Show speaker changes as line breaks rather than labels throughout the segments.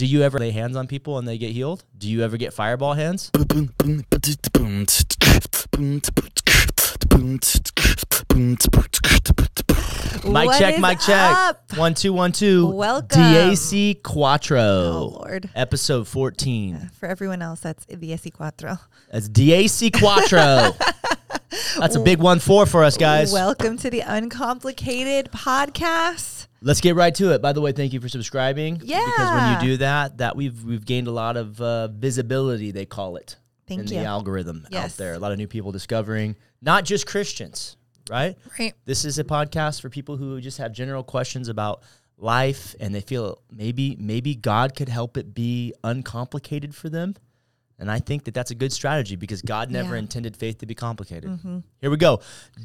Do you ever lay hands on people and they get healed? Do you ever get fireball hands? Mic
What
check, mic check.
up?
One, two, one, two.
Welcome.
DAC Quattro.
Oh, Lord.
Episode 14.
Uh, for everyone else, that's SE Cuatro.
That's DAC Quattro. That's a big one four for us, guys.
Welcome to the Uncomplicated Podcast.
Let's get right to it. By the way, thank you for subscribing. Yeah. Because when you do that, that we've we've gained a lot of uh, visibility. They call it
Thank
in
you.
the algorithm out there. A lot of new people discovering, not just Christians, right?
Right.
This is a podcast for people who just have general questions about life, and they feel maybe maybe God could help it be uncomplicated for them. And I think that that's a good strategy because God never
Yeah.
intended faith to be complicated. Here we go.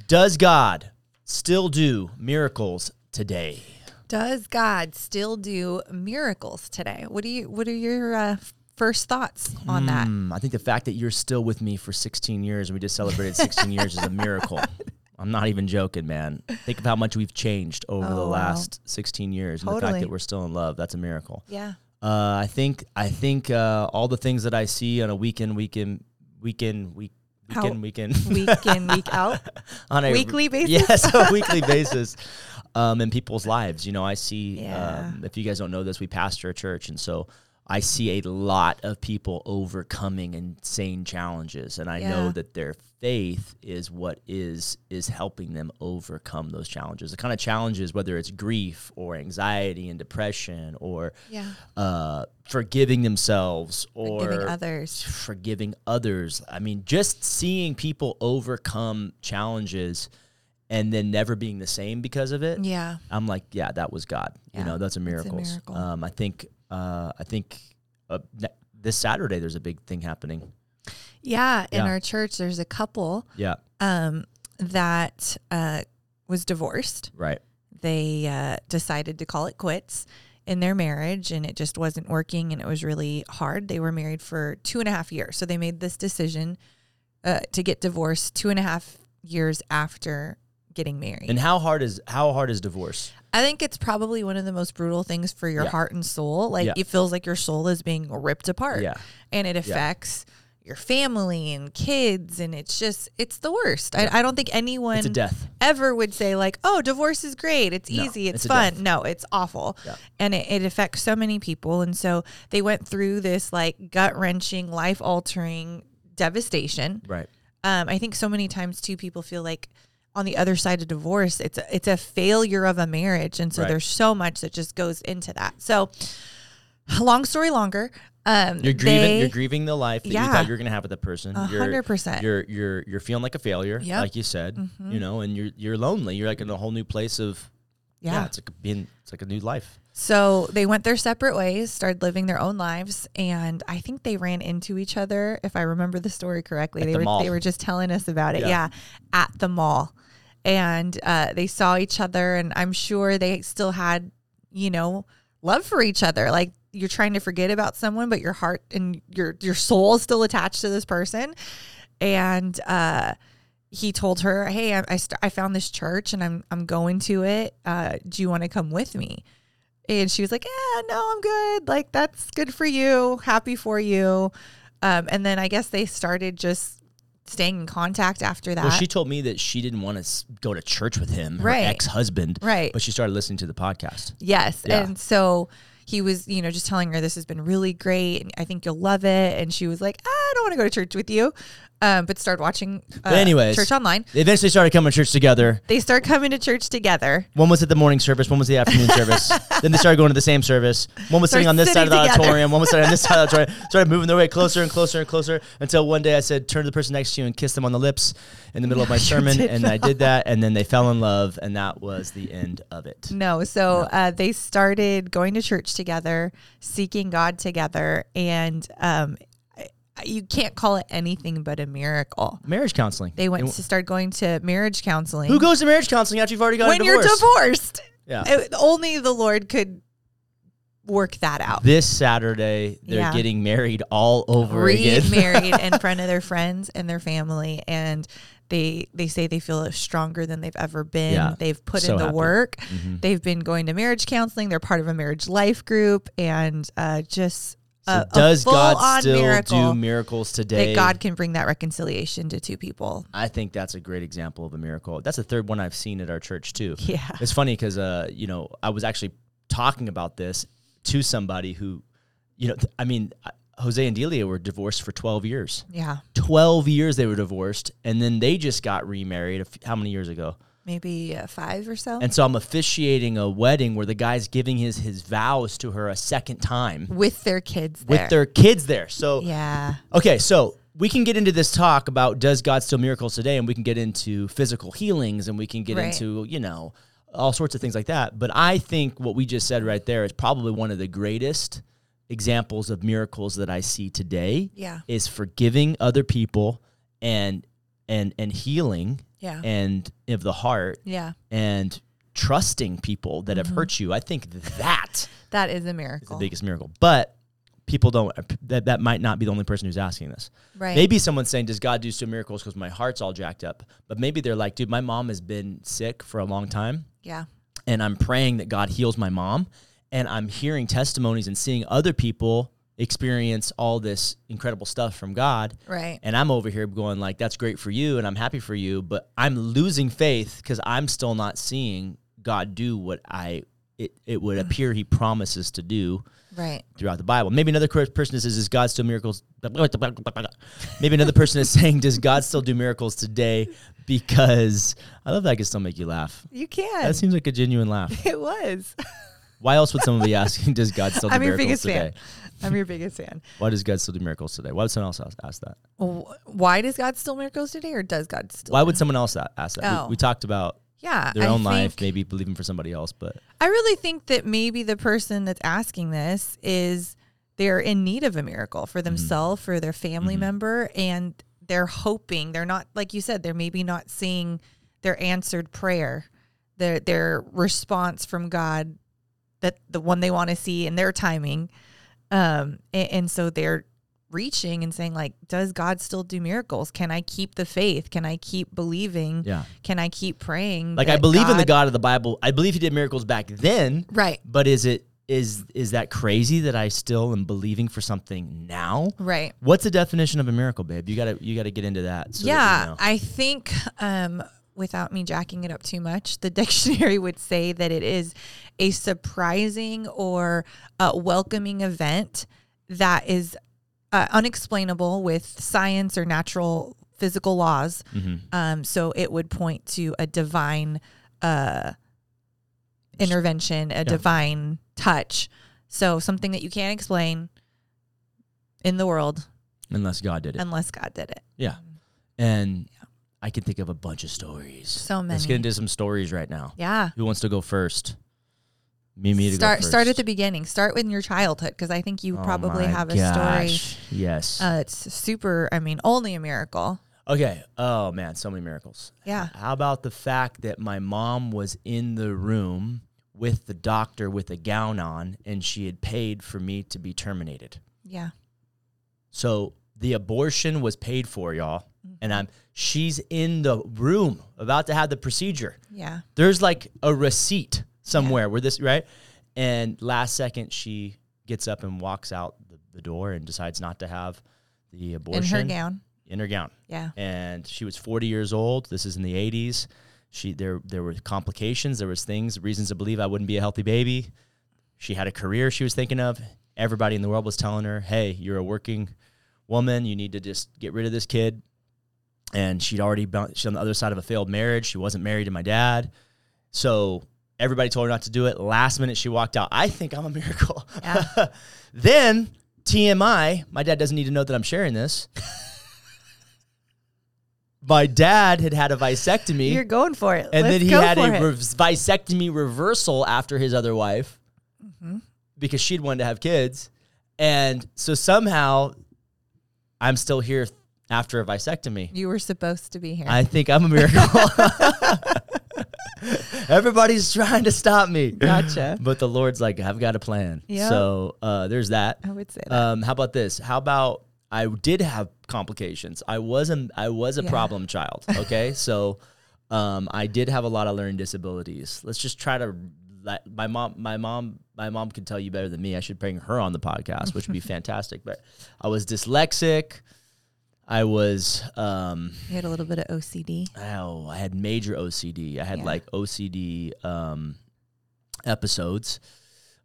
Does God still do miracles today?
Does God still do miracles today? What do you? What are your uh, first thoughts on that?
Hmm, I think the fact that you're still with me for 16 years and we just celebrated 16 years is a miracle. I'm not even joking, man. Think of how much we've changed over
Oh,
the
wow.
last 16 years, and the fact that we're still in love. That's a miracle.
Yeah.
Uh, I think I think uh, all the things that I see on a weekend, weekend, weekend, week,
How-
weekend, weekend,
Week in, week out.
on a
Weekly basis?
Yes, a weekly basis. Um, in people's lives, you know, I see.
Yeah.
Um, if you guys don't know this, we pastor a church, and so I see a lot of people overcoming insane challenges, and I know that their faith is what is is helping them overcome those challenges. The kind of challenges, whether it's grief or anxiety and depression, or
Yeah.
uh, forgiving themselves or
Forgiving others.
forgiving others. I mean, just seeing people overcome challenges and then never being the same because of it.
Yeah.
I'm like, yeah, that was God.
Yeah,
you know, that's a
it's a
miracle.
miracle.
Um, I think, uh, I think uh, this Saturday there's a big thing happening.
Yeah. In
Yeah.
our church, there's a couple
Yeah,
um, that uh, was divorced.
right.
they uh, decided to call it quits in their marriage and it just wasn't working and it was really hard. They were married for two and a half years. So they made this decision uh, to get divorced two and a half years after getting married.
And how hard is how hard is divorce?
I think it's probably one of the most brutal things for your
Yeah.
heart and soul. Like
Yeah.
it feels like your soul is being ripped apart.
Yeah.
And it affects your family and kids and it's just it's the worst. I, I don't think anyone
It's a death.
ever would say like, "Oh, divorce is great. It's
No,
easy. It's,
it's
fun." No, it's awful, and it, it affects so many people. And so they went through this like gut wrenching, life altering devastation.
Right.
Um, I think so many times too, people feel like on the other side of divorce, it's a, it's a failure of a marriage, and so
Right.
there's so much that just goes into that. So, long story longer. Um,
You're grieving.
they-
you're grieving the life that you thought you were gonna have with the person.
Hundred percent.
You're you're you're feeling like a failure,
Yep.
like you said.
Mhm.
You know, and you're you're lonely. You're like in a whole new place of yeah.
yeah.
it's like being it's like a new life.
So they went their separate ways, started living their own lives, and I think they ran into each other. If I remember the story correctly,
At
they
the
were
mall.
they were just telling us about it.
Yeah.
Yeah, at the mall, and uh, they saw each other, and I'm sure they still had, you know, love for each other. Like you're trying to forget about someone, but your heart and your your soul is still attached to this person, and. uh he told her, "Hey, I I, st- I found this church and I'm I'm going to it. Uh, do you want to come with me?" And she was like, "Yeah, no, I'm good. Like that's good for you. Happy for you." Um, and then I guess they started just staying in contact after that.
Well, she told me that she didn't want to go to church with him, her
Right.
ex husband,
right.
but she started listening to the podcast.
Yes.
Yeah.
And so he was, you know, just telling her this has been really great and I think you'll love it. And she was like, I don't want to go to church with you. Um, but started watching uh,
But anyways-
church online.
They eventually started coming to church together.
They started coming to church together.
One was at the morning service, one was the afternoon service. Then they started going to the same service. One was sitting
Started
on this side of the
together.
auditorium, one was sitting on this side of the auditorium. Started moving their way closer and closer and closer until one day I said, "Turn to the person next to you and kiss them on the lips" in the middle of my sermon,
did
and I did that, and then they fell in love, and that was the end of it.
No, so Uh, they started going to church together, seeking God together, and um, you can't call it anything but a miracle.
Marriage counseling.
They went to start going to marriage counseling.
Who goes to marriage counseling after you've already got
when you're divorced?
Yeah.
It- only the Lord could work that out.
This Saturday, they're
Yeah.
getting married all over again.
Remarried in front of their friends and their family, and they they say they feel stronger than they've ever been.
Yeah.
They've put
So
in the
happy.
work.
Mhm.
They've been going to marriage counseling. They're part of a marriage life group, and uh, just
So
a,
does
a
God still
miracle
do miracles today?
that God can bring that reconciliation to two people.
I think that's a great example of a miracle. That's the third one I've seen at our church too.
Yeah.
It's funny because uh, you know, I was actually talking about this to somebody who, you know, th- I mean, Jose and Delia were divorced for 12 years.
Yeah.
12 years they were divorced and then they just got remarried f- how many years ago?
Maybe five or so.
And so I'm officiating a wedding where the guy's giving his his vows to her a second time
with their kids
with their kids there. So
yeah.
Okay, so we can get into this talk about does God still miracles today, and we can get into physical healings, and we can get
Right.
into you know all sorts of things like that. But I think what we just said right there is probably one of the greatest examples of miracles that I see today
Yeah.
is forgiving other people and and and healing
Yeah.
and of the heart
yeah.
and trusting people that have mm-hmm. hurt you. I think that
That is a
is the
miracle.
biggest miracle. But people don't that that might not be the only person who's asking this.
right.
Maybe someone's saying, "Does God do still miracles because my heart's all jacked up?" But maybe they're like, "Dude, my mom has been sick for a long time,
Yeah.
and I'm praying that God heals my mom, and I'm hearing testimonies and seeing other people experience all this incredible stuff from God,
Right.
and I'm over here going like, "That's great for you, and I'm happy for you," but I'm losing faith because I'm still not seeing God do what I it, it would mm-hmm. appear He promises to do
Right.
throughout the Bible. Maybe another person says, "Is God still miracles?" Maybe another person is saying, "Does God still do miracles today?" Because I love that I can still make you laugh.
You can.
That seems like a genuine laugh.
it was.
Why else would someone be asking, "Does God still do
I'm your
miracles
biggest
today?"
fan. I'm your biggest fan.
Why does God still do miracles today? Why would someone else ask, ask that?
Wh- Why does God still miracles today, or does God still?
Why would someone else a- ask that? We-
Oh.
We, talked about
yeah,
their
I
own life,
think-
maybe believing for somebody else, but
I really think that maybe the person that's asking this is they're in need of a miracle for mm-hmm. themselves, for their family mm-hmm. member, and they're hoping they're not like you said, they're maybe not seeing their answered prayer, their their response from God, that the one they want to see in their timing, um, and, and so they're reaching and saying like, does God still do miracles? Can I keep the faith? Can I keep believing?
yeah.
Can I keep praying?
Like I
that
believe in the God of the Bible. I believe He did miracles back then.
Right.
But is it is is that crazy that I still am believing for something now?
Right.
What's the definition of a miracle, babe? You gotta you gotta get into that. So that we
yeah,
know.
I think um, without me jacking it up too much, the dictionary would say that it is a surprising or uh, welcoming event that is uh, unexplainable with science or natural physical laws.
Mhm.
Um, so it would point to a divine uh, intervention, a divine touch. So something that you can't explain in the world
unless God did it.
unless God did it.
yeah, and I can think of a bunch of stories.
So many.
Let's get into some stories right now.
Yeah.
Who wants to go first? Me, me to
start
go first.
start at the beginning. Start with your childhood because I think you
Oh
probably have a
gosh. Yes.
Uh, it's super. I mean, only a miracle.
okay. Oh man, so many miracles.
Yeah.
How about the fact that my mom was in the room with the doctor with a gown on, and she had paid for me to be terminated.
Yeah.
So the abortion was paid for, y'all.
Mm-hmm.
And I'm she's in the room about to have the procedure.
Yeah.
There's like a receipt somewhere where this right? And last second she gets up and walks out the, the door and decides not to have the abortion.
In her gown.
In her gown.
Yeah.
And she was 40 years old. This is in the 80s. She there there were complications, there was things, reasons to believe I wouldn't be a healthy baby. She had a career she was thinking of. Everybody in the world was telling her, "Hey, you're a working woman. You need to just get rid of this kid." And she'd already been she's on the other side of a failed marriage. She wasn't married to my dad, so everybody told her not to do it. Last minute, she walked out. I think I'm a miracle.
Yeah.
then TMI, my dad doesn't need to know that I'm sharing this. my dad had had a vasectomy
You're going for it.
and
Let's
then he had a rev- vasectomy reversal after his other wife
Mm-hmm.
because she'd wanted to have kids. And so somehow I'm still here after a vasectomy.
you were supposed to be here.
I think I'm a miracle. Everybody's trying to stop me.
Gotcha.
But the Lord's like, I've got a plan.
Yeah.
So uh, there's that.
I would say that.
Um, how about this? How about I did have complications. I wasn't. I was a
Yeah.
problem child. Okay, so um, I did have a lot of learning disabilities. Let's just try to let my mom my mom my mom can tell you better than me. I should bring her on the podcast, which would be fantastic. But I was dyslexic. I was um,
You had a little bit of OCD.
oh, I had major OCD. I had
Yeah.
like OCD um, episodes,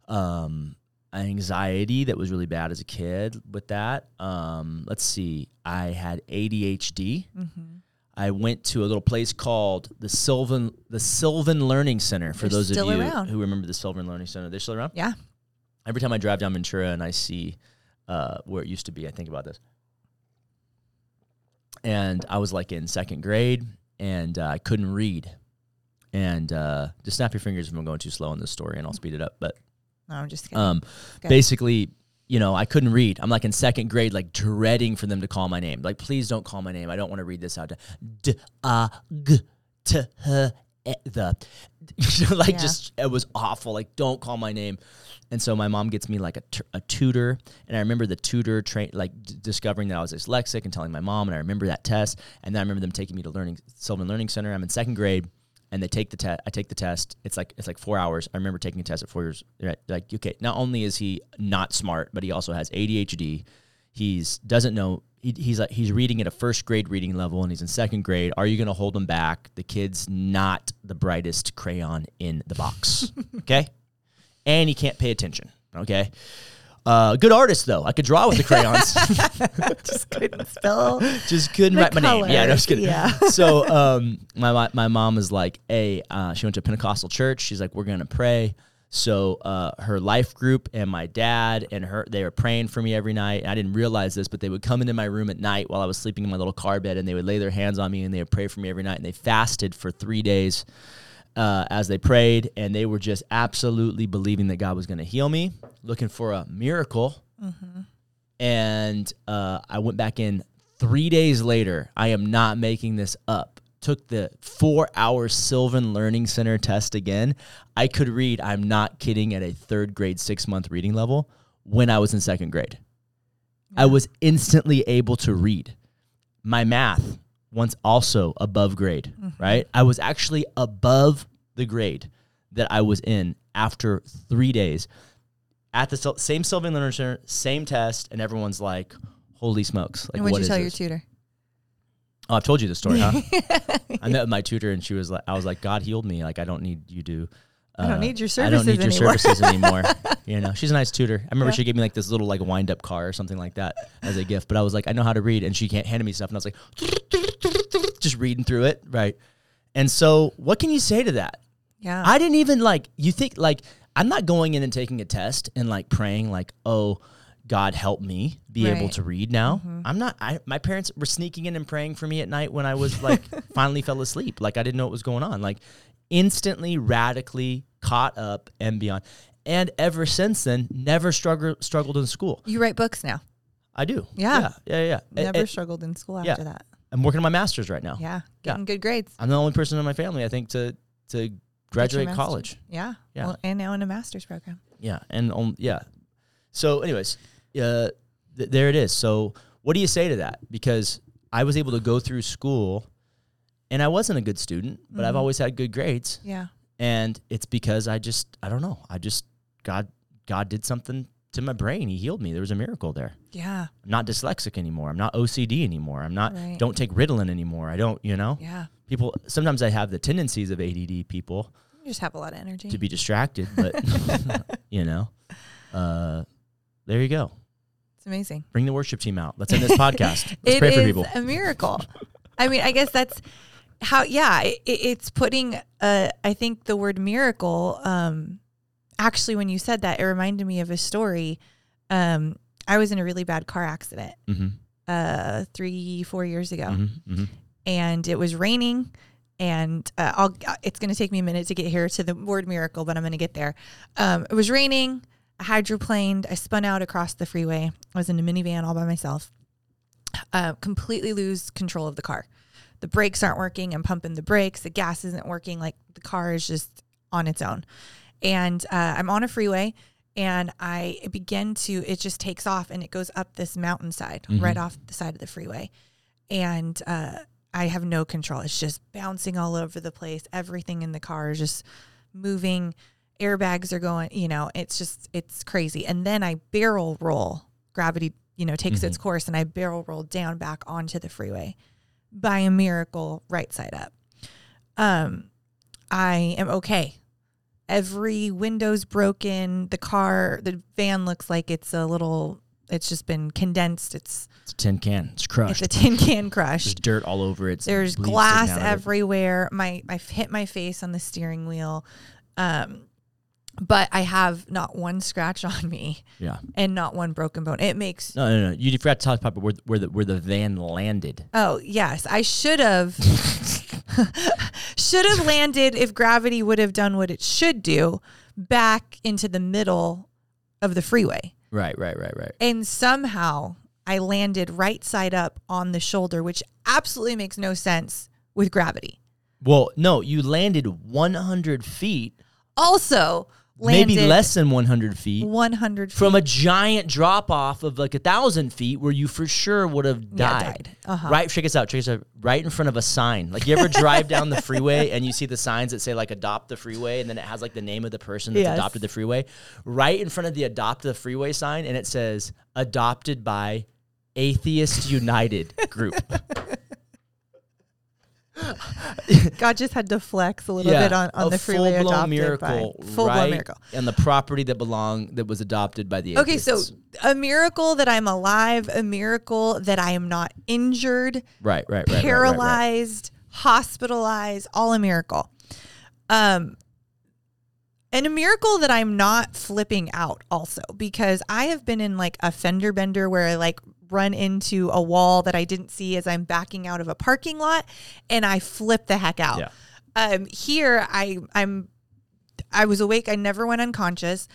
um, anxiety that was really bad as a kid. With that, um, let's see, I had ADHD.
Mm-hmm.
I went to a little place called the Sylvan the Sylvan Learning Center. For
They're
those of you
around.
who remember the Sylvan Learning Center, they're still around.
Yeah.
Every time I drive down Ventura and I see uh, where it used to be, I think about this. And I was like in second grade, and uh, I couldn't read. And uh, just snap your fingers if I'm going too slow in this story, and I'll speed it up. But
No, I'm just kidding.
um, basically, you know, I couldn't read. I'm like in second grade, like dreading for them to call my name. Like, please don't call my name. I don't want to read this out. D a g t h the, like
Yeah.
just it was awful. Like, don't call my name. And so my mom gets me like a, t- a tutor, and I remember the tutor train like d- discovering that I was dyslexic and telling my mom, and I remember that test, and then I remember them taking me to learning Sylvan Learning Center. I'm in second grade, and they take the test. I take the test. It's like it's like four hours. I remember taking a test at four years. Right, Like okay, not only is he not smart, but he also has ADHD. He's doesn't know. He, he's like he's reading at a first grade reading level, and he's in second grade. Are you going to hold him back? The kid's not the brightest crayon in the box. okay, and he can't pay attention. Okay. Uh, good artist though. I could draw with the crayons.
just couldn't spell.
just couldn't write my name. Yeah, no, just kidding.
colors,
so um, my my- my mom was like, hey, uh, she went to a Pentecostal church. She's like, we're gonna pray. So uh, her life group and my dad and her they were praying for me every night. And I didn't realize this, but they would come into my room at night while I was sleeping in my little car bed, and they would lay their hands on me and they would pray for me every night. And they fasted for three days uh, as they prayed, and they were just absolutely believing that God was going to heal me, looking for a miracle. And uh, I went back in three days later. I am not making this up. Took the four hour Sylvan Learning Center test again. I could read, I'm not kidding, at a third grade, six month reading level when I was in second grade. I was instantly able to read. My math, once also above grade, mm-hmm. right? I was actually above the grade that I was in after three days at the same Sylvan Learning Center, same test, and everyone's like, "Holy smokes!" Like,
and what'd
what
you tell
this?
your tutor?
Oh, I've told you the story, huh? I met my tutor, and she was like, "I was like, God healed me. Like, I don't need you to."
I don't
uh,
need your
I don't need your
services anymore."
services anymore. you know, she's a nice tutor. I remember
Yeah.
she gave me like this little like wind up car or something like that as a gift. But I was like, I know how to read, and she can't handed me stuff, and I was like, just reading through it, right? And so, what can you say to that?
Yeah.
I didn't even like you think like I'm not going in and taking a test and like praying like oh God help me be able to read now. I'm not I my parents were sneaking in and praying for me at night when I was like finally fell asleep. Like I didn't know what was going on. Like instantly radically caught up and beyond. And ever since then never struggled struggled in school.
you write books now.
I do.
Yeah.
Yeah, yeah, yeah.
Never
and
struggled in school
yeah.
after that.
I'm working on my masters right now.
Yeah. Getting good grades.
I'm the only person in my family I think to to graduate college.
Yeah.
Yeah.
Well, and now in a master's program.
Yeah, and um, yeah. So, anyways, uh, th- there it is. So, what do you say to that? Because I was able to go through school, and I wasn't a good student, but I've
Mhm.
always had good grades,
Yeah.
And it's because I just I don't know. I just God God did something to my brain. He healed me. There was a miracle there.
Yeah.
I'm not dyslexic anymore. I'm not OCD anymore. I'm not
Right.
don't take Ritalin anymore. I don't. You know,
Yeah.
people sometimes I have the tendencies of ADD people
You just have a lot of energy.
to be distracted, but you know, uh, there you go.
it's amazing.
Bring the worship team out. Let's end this podcast. Let's
It
pray for people.
a miracle. I mean, I guess that's how. Yeah, it, it's putting. Uh, I think the word miracle. Um, actually, when you said that, it reminded me of a story. Um, I was in a really bad car accident.
Mm-hmm,
Uh, three, four years ago,
mm-hmm, mm-hmm.
and it was raining. And uh, I'll. It's going to take me a minute to get here to the word miracle, but I'm going to get there. Um, it was raining. I hydroplaned. I spun out across the freeway. I was in a minivan all by myself. Uh, completely lose control of the car. The brakes aren't working. I'm pumping the brakes. The gas isn't working. Like the car is just on its own. And uh, I'm on a freeway and I begin to, it just takes off and it goes up this mountainside
Mm-hmm.
right off the side of the freeway. And uh, I have no control. It's just bouncing all over the place. Everything in the car is just moving. Airbags are going, you know, it's just, it's crazy. And then I barrel roll. Gravity, you know, takes its course and I barrel roll down back onto the freeway by a miracle, right side up. Um, I am okay. Every window's broken. The car, the van looks like it's a little. It's just been condensed. It's
It's a tin can. It's crushed.
it's a tin can crushed.
There's dirt all over it. It's
There's glass
sticking out of it.
everywhere. My I've hit my face on the steering wheel. Um, but I have not one scratch on me
Yeah.
and not one broken bone. It makes
No, no, no. You forgot to talk about where, where the where the van landed.
Oh, yes. I should have should have landed if gravity would have done what it should do back into the middle of the freeway.
Right, right, right, right.
And somehow I landed right side up on the shoulder, which absolutely makes no sense with gravity.
Well, no, you landed 100 feet,
Also,
maybe less than 100 feet,
100 feet.
from a giant drop off of like a thousand feet where you for sure would have
Yeah,
died.
died. Uh-huh.
Right, check us out. Check us out. Right in front of a sign. Like you ever drive down the freeway and you see the signs that say like adopt the freeway and then it has like the name of the person that's
Yes.
adopted the freeway. Right in front of the adopt the freeway sign and it says adopted by Atheist United Group.
God just had to flex a little bit on, on the freeway
full-blown
adopted
miracle,
by full
right?
blown miracle.
And the property that belonged that was adopted by the
Okay, so a miracle that I'm alive, a miracle that I am not injured,
right, right, right, right, right, right.
paralyzed, hospitalized, all a miracle. Um and a miracle that I'm not flipping out also because I have been in like a fender bender where I like run into a wall that I didn't see as I'm backing out of a parking lot and I flip the heck out.
Yeah.
Um here I I'm I was awake, I never went unconscious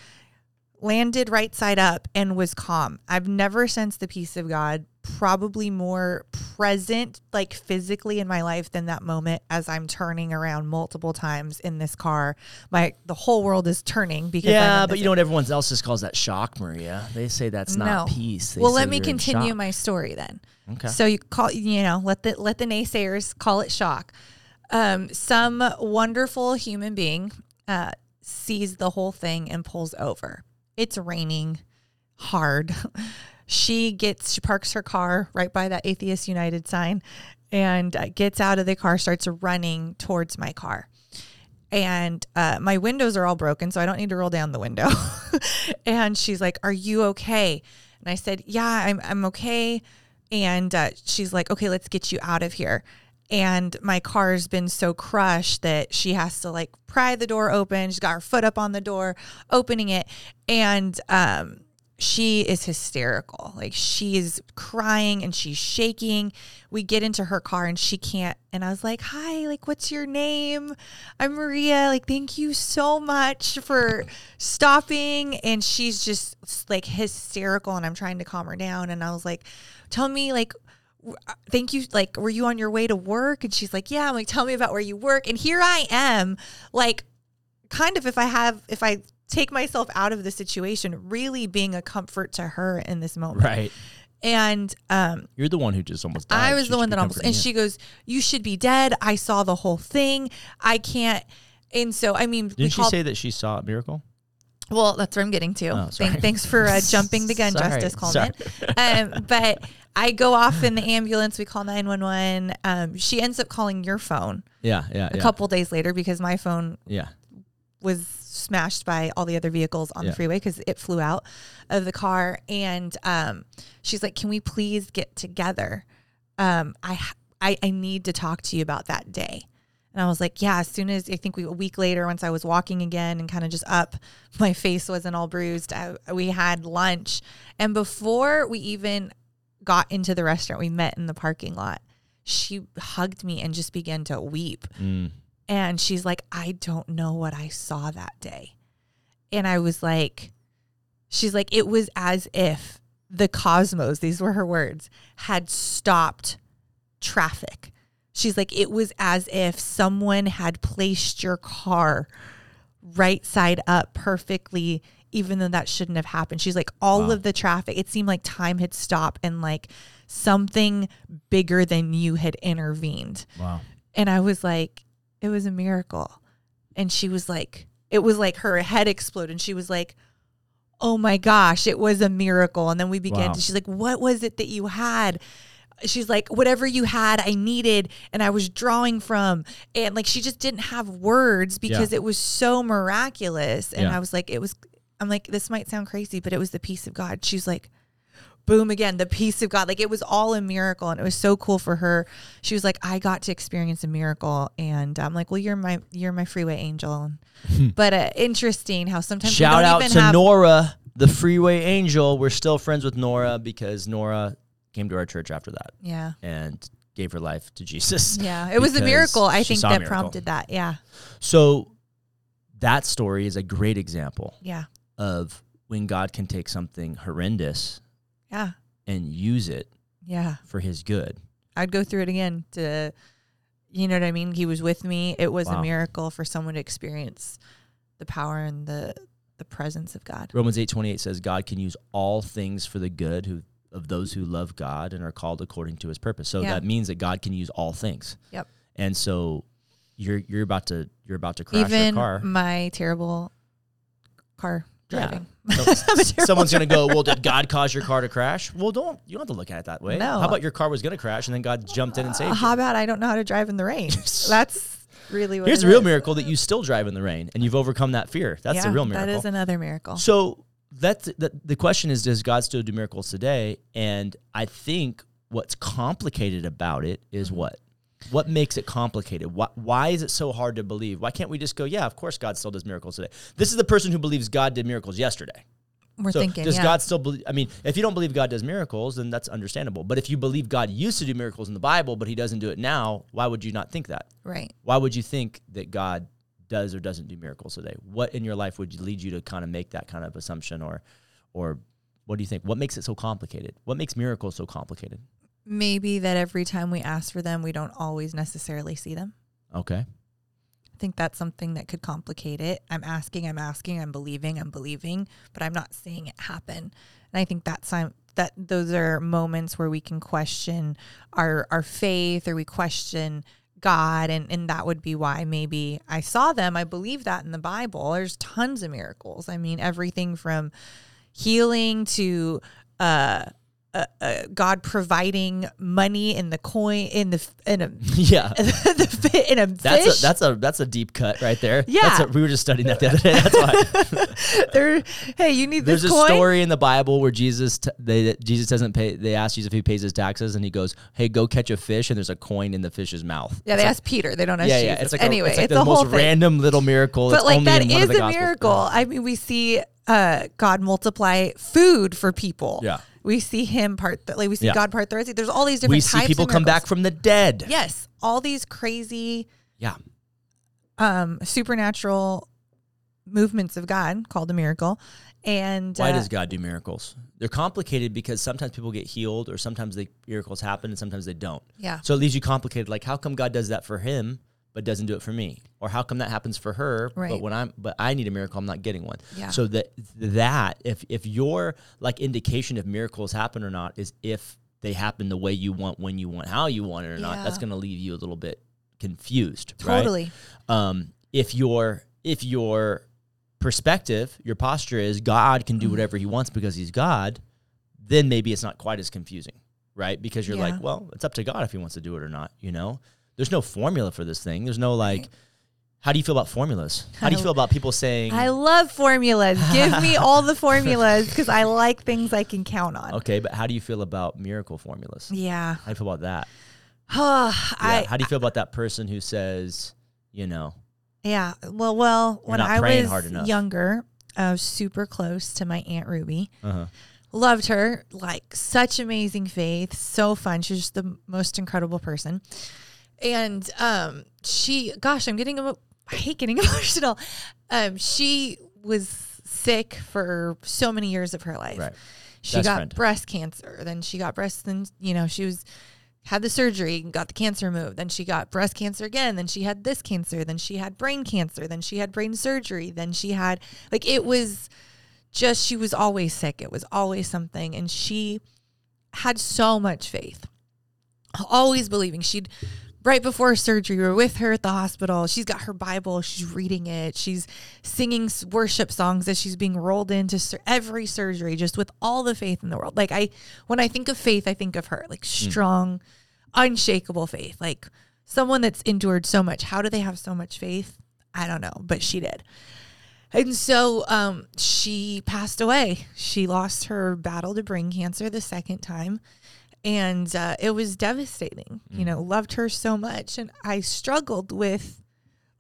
landed right side up and was calm. I've never sensed the peace of God probably more present like physically in my life than that moment as I'm turning around multiple times in this car. My the whole world is turning because
Yeah, but you know what everyone else just calls that shock, Maria. They say that's not
No.
peace. They
well, let me continue my story then.
Okay.
So you call you know let the let the naysayers call it shock. Um, some wonderful human being uh, sees the whole thing and pulls over. It's raining hard. she gets she parks her car right by that Atheist United sign and uh, gets out of the car, starts running towards my car. And uh, my windows are all broken, so I don't need to roll down the window. and she's like, "Are you okay?" And I said, "Yeah, I'm I'm okay." And uh, she's like, "Okay, let's get you out of here." And my car's been so crushed that she has to like pry the door open. She's got her foot up on the door, opening it, and um, she is hysterical. Like she's crying and she's shaking. We get into her car and she can't. And I was like, "Hi, like what's your name? I'm Maria. Like thank you so much for stopping." And she's just like hysterical and I'm trying to calm her down and I was like, "Tell me like thank you like were you on your way to work?" And she's like, "Yeah." I'm like, "Tell me about where you work." And here I am like kind of if I have if I take myself out of the situation, really being a comfort to her in this moment.
Right.
And um
You're the one who just almost died.
I was
She
the one that almost and
you.
she goes, You should be dead. I saw the whole thing. I can't and so I mean
Didn't she
called,
say that she saw a miracle?
Well, that's where I'm getting to.
Oh.
Thank, thanks for uh, jumping the gun,
Sorry,
Justice. Coleman. Um, but I go off in the ambulance. We call 911. Um, she ends up calling your phone
Yeah, yeah,
a
yeah.
couple days later because my phone
Yeah.
was smashed by all the other vehicles on
Yeah.
the freeway because it flew out of the car. And um, she's like, "Can we please get together? Um, I, I I need to talk to you about that day." And I was like, "Yeah." As soon as I think we a week later, once I was walking again and kind of just up, my face wasn't all bruised. I, we had lunch, and before we even got into the restaurant, we met in the parking lot. She hugged me and just began to weep.
Mm.
And she's like, I don't know what I saw that day. And I was like, she's like, it was as if the cosmos, these were her words, had stopped traffic. She's like, it was as if someone had placed your car right side up perfectly even though that shouldn't have happened. She's like, all
Wow.
of the traffic, it seemed like time had stopped and like something bigger than you had intervened.
Wow.
And I was like, it was a miracle. And she was like, it was like her head exploded. And she was like, oh my gosh, it was a miracle. And then we began
Wow.
to, she's like, what was it that you had? She's like, whatever you had, I needed, and I was drawing from. And like, she just didn't have words because it was so miraculous. And
Yeah.
I was like, it was, I'm like, this might sound crazy, but it was the peace of God. She's like, boom again the peace of god like it was all a miracle and it was so cool for her she was like i got to experience a miracle and i'm like well you're my you're my freeway angel but uh, interesting how sometimes
Shout out to
have
Nora, the freeway angel. We're still friends with Nora because Nora came to our church after that
yeah
and gave her life to Jesus.
yeah it was a miracle i think that
miracle.
prompted that yeah
So that story is a great example
yeah
of when God can take something horrendous
yeah
and use it
yeah
for his good.
i'd go through it again to you know what i mean he was with me it was
Wow.
a miracle for someone to experience the power and the the presence of god
Romans 8:28 says God can use all things for the good who of those who love God and are called according to his purpose. So
Yeah.
that means that God can use all things.
Yep.
And so you're you're about to you're about to crash your car.
my terrible car
Yeah.
driving
So-
a terrible
Someone's gonna go, well, did God cause your car to crash? Well, don't you don't have to look at it that way.
No.
How about your car was gonna crash and then God jumped in and saved
Uh,
you?
how about I don't know how to drive in the rain? That's really what
Here's a real
is.
miracle that you still drive in the rain and you've overcome that fear. That's
Yeah,
a real miracle.
That is another miracle.
So that's the, the question is, does God still do miracles today? And I think what's complicated about it is
Mm-hmm.
what? What makes it complicated? Why, why is it so hard to believe? Why can't we just go, yeah, of course God still does miracles today? This is the person who believes God did miracles yesterday.
We're
so
thinking,
does
yeah.
God still believe? I mean, if you don't believe God does miracles, then that's understandable. But if you believe God used to do miracles in the Bible, but he doesn't do it now, why would you not think that?
right.
Why would you think that God does or doesn't do miracles today? What in your life would lead you to kind of make that kind of assumption or or what do you think? What makes it so complicated? What makes miracles so complicated?
Maybe that every time we ask for them, we don't always necessarily see them.
Okay.
I think that's something that could complicate it. I'm asking, I'm asking, I'm believing, I'm believing, but I'm not seeing it happen. And I think that's time that those are moments where we can question our our faith or we question God and and that would be why maybe I saw them. I believe that in the Bible. There's tons of miracles. I mean, everything from healing to uh uh, uh, God providing money in the coin in the in a
yeah.
the in a
That's
fish.
a that's a that's a deep cut right there.
Yeah.
That's a, we were just studying that the other day. That's why.
there, hey, you need
There's
this
a
coin.
story in the Bible where Jesus t- they Jesus doesn't pay. They ask Jesus if he pays his taxes, and he goes, "Hey, go catch a fish," and there's a coin in the fish's mouth.
Yeah, they ask Peter. They don't ask
yeah,
Jesus.
yeah. It's like
anyway,
a, it's like
it's
the most
thing.
random little miracle.
but
it's
like that
in one of
is a miracle. I mean, we see uh, God multiply food for people.
Yeah.
We see Him part. The, like we see
Yeah.
God part Sea. There's all these different.
We see
types
people come back from the dead.
Yes, all these crazy
Yeah.
um, supernatural movements of God called a miracle. And
Why
uh,
does God do miracles? They're complicated because sometimes people get healed, or sometimes the miracles happen, and sometimes they don't.
yeah,
So it leaves you complicated. Like, how come God does that for him, but doesn't do it for me? Or how come that happens for her,
right.
but when I'm, but I need a miracle, I'm not getting one.
Yeah.
So that that if if your like indication if miracles happen or not is if they happen the way you want, when you want, how you want it or not, that's going to leave you a little bit confused. right?
totally.
um, if your if your perspective, your posture is God can do
Mhm.
whatever He wants because He's God, then maybe it's not quite as confusing, right? Because you're
Yeah.
like, well, it's up to God if He wants to do it or not. You know, there's no formula for this thing. There's no like.
Right.
How do you feel about formulas? How do you feel about people saying,
I love formulas. Give me all the formulas because I like things I can count on.
okay, but how do you feel about miracle formulas?
Yeah.
How do you feel about that? Yeah.
I
how do you feel about that person who says, you know,
yeah. Well, well, when I was younger, I was super close to my aunt Ruby.
uh-huh.
Loved her, like such amazing faith, so fun. She's just the most incredible person. And um, she, gosh, I'm getting, emo- I hate getting emotional. Um, she was sick for so many years of her life.
right?
She
Best
got
friend.
breast cancer. Then she got breast. Then you know she was had the surgery, and got the cancer removed. Then she got breast cancer again. Then she had this cancer. Then she had brain cancer. Then she had brain surgery. Then she had like it was just she was always sick. It was always something. And she had so much faith, always believing she'd right before surgery, we're with her at the hospital. She's got her Bible. She's reading it. She's singing worship songs as she's being rolled into sur- every surgery, just with all the faith in the world. Like I, when I think of faith, I think of her like strong, mm. unshakable faith, like someone that's endured so much. How do they have so much faith? I don't know, but she did. And so um, she passed away. She lost her battle to brain cancer the second time and uh, it was devastating. Mm. You know, loved her so much, and I struggled with,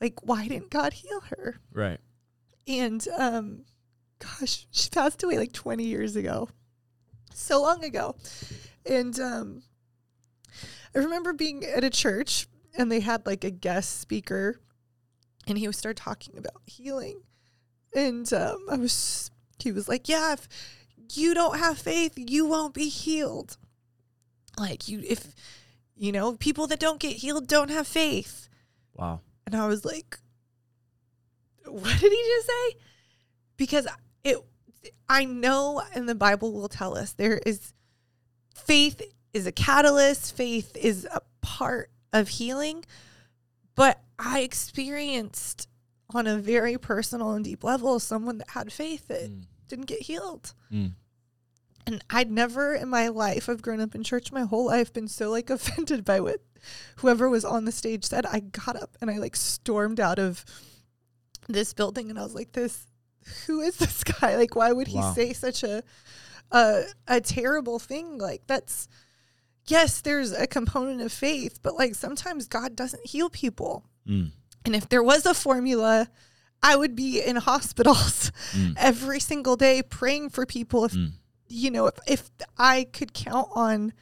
like, why didn't God heal her?
Right.
And um, gosh, she passed away like twenty years ago, so long ago, and um, I remember being at a church and they had like a guest speaker, and he would start talking about healing, and um, I was he was like, yeah, if you don't have faith, you won't be healed like you if you know people that don't get healed don't have faith.
Wow.
And i was like what did he just say? Because it i know and the bible will tell us there is faith is a catalyst faith is a part of healing. But i experienced on a very personal and deep level someone that had faith that mm. didn't get healed. Mm. And I'd never in my life, I've grown up in church my whole life, been so like offended by what whoever was on the stage said. I got up and I like stormed out of this building and I was like, this, who is this guy? Like, why would he wow. say such a, a, a terrible thing? Like, that's, yes, there's a component of faith, but like sometimes God doesn't heal people. Mm. And if there was a formula, I would be in hospitals mm. every single day praying for people if mm you know, if, if I could count on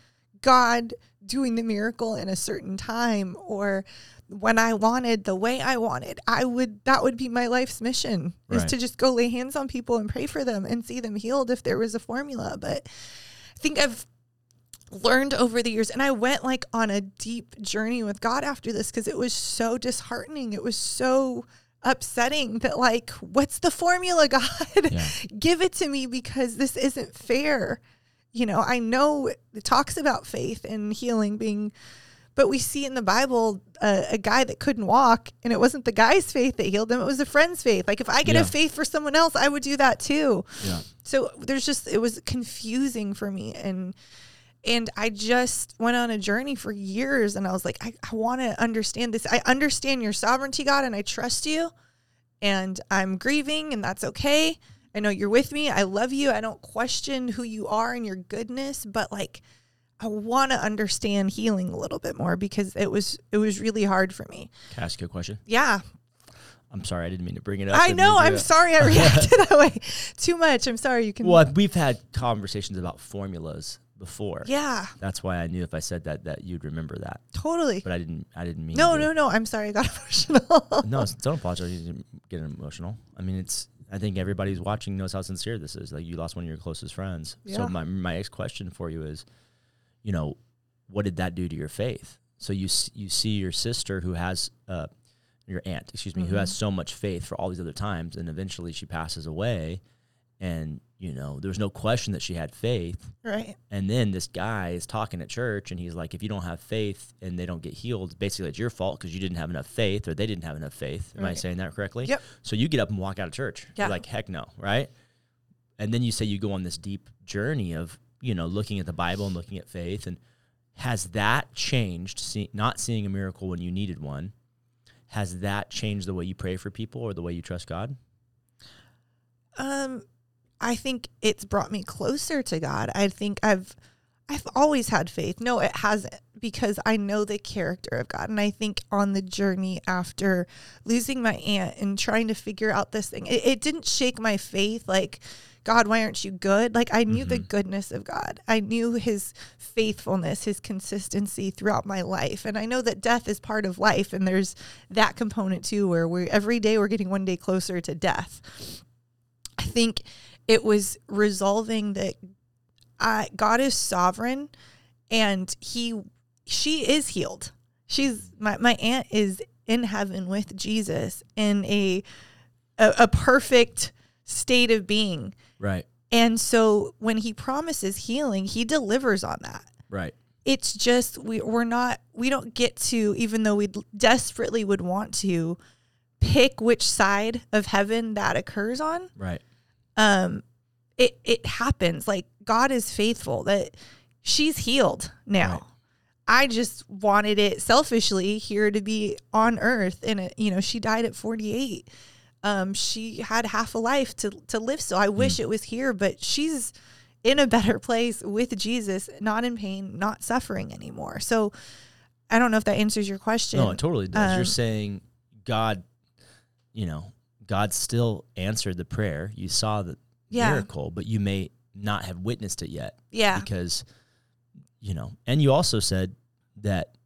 God doing the miracle in a certain time or when I wanted the way I wanted, I would that would be my life's mission is to just go lay hands on people and pray for them and see them healed if there was a formula. But I think I've learned over the years and I went like on a deep journey with God after this because it was so disheartening. It was so upsetting that like what's the formula god yeah. give it to me because this isn't fair you know i know it talks about faith and healing being but we see in the bible uh, a guy that couldn't walk and it wasn't the guy's faith that healed him it was a friend's faith like if i could yeah. have faith for someone else i would do that too yeah. so there's just it was confusing for me and and I just went on a journey for years and I was like, I, I want to understand this. I understand your sovereignty, God, and I trust you. And I'm grieving, and that's okay. I know you're with me. I love you. I don't question who you are and your goodness, but like, I want to understand healing a little bit more because it was it was really hard for me.
Can I ask you a question?
Yeah.
I'm sorry, I didn't mean to bring it up.
I know. I'm sorry I reacted that way too much. I'm sorry. You can.
Well, we've had conversations about formulas before.
Yeah.
That's why I knew if I said that that you'd remember that.
Totally.
But I didn't I didn't mean
No, to. no, no. I'm sorry I got emotional.
no, don't apologize. You didn't get emotional. I mean, it's I think everybody who's watching knows how sincere this is. Like you lost one of your closest friends. Yeah. So my my next question for you is, you know, what did that do to your faith? So you you see your sister who has uh your aunt, excuse me, mm-hmm. who has so much faith for all these other times and eventually she passes away and you know there was no question that she had faith.
Right.
And then this guy is talking at church and he's like if you don't have faith and they don't get healed basically it's your fault because you didn't have enough faith or they didn't have enough faith. Am right. i saying that correctly?
Yep.
So you get up and walk out of church. Yeah. you're like heck no right? And then you say you go on this deep journey of you know looking at the bible and looking at faith. And has that changed see, not seeing a miracle when you needed one has that changed the way you pray for people or the way you trust god?
Um I think it's brought me closer to God. I think I've I've always had faith. No, it hasn't because I know the character of God. And I think on the journey after losing my aunt and trying to figure out this thing, it, it didn't shake my faith like, God, why aren't you good? Like, I knew mm-hmm. the goodness of God. I knew his faithfulness, his consistency throughout my life. And I know that death is part of life. And there's that component too, where we're every day we're getting one day closer to death. I think it was resolving that I, God is sovereign and he she is healed. She's my, my aunt is in heaven with Jesus in a, a, a perfect state of being.
Right.
And so when he promises healing, he delivers on that.
Right.
It's just we we're not we don't get to even though we desperately would want to pick which side of heaven that occurs on.
Right.
Um it it happens like God is faithful that she's healed now.
Right.
I just wanted it selfishly here to be on earth and it, you know she died at 48 um, she had half a life to to live. So I wish it was here, but she's in a better place with Jesus, not in pain, not suffering anymore. So I don't know if that answers your question.
No, it totally does. You're
Um,
saying God, you know, God still answered the prayer. You saw the
Yeah.
miracle, but you may not have witnessed it yet
yeah,
because, you know, and you also said that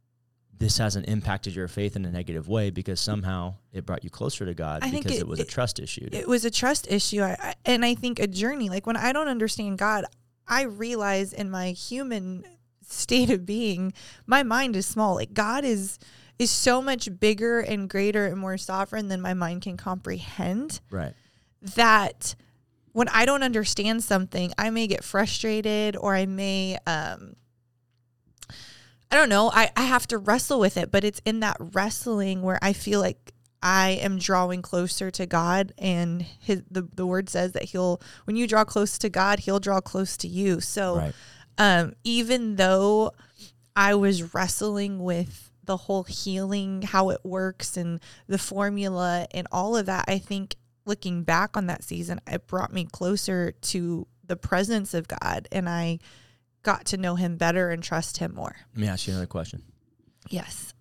this hasn't impacted your faith in a negative way because somehow it brought you closer to God
I think
because it,
it-
was a trust issue.
it was a trust issue, I, I, and I think a journey. Like when I don't understand God, I realize in my human state of being, my mind is small. Like God is is so much bigger and greater and more sovereign than my mind can comprehend.
right.
that when I don't understand something, I may get frustrated or I may um I don't know, I, I have to wrestle with it, but it's in that wrestling where I feel like I am drawing closer to God and his the, the word says that he'll when you draw close to God, he'll draw close to you. So
Right.
um, even though I was wrestling with the whole healing, how it works, and the formula, and all of that, I think looking back on that season, it brought me closer to the presence of God, and I got to know Him better and trust Him more.
Let me ask you another question.
Yes.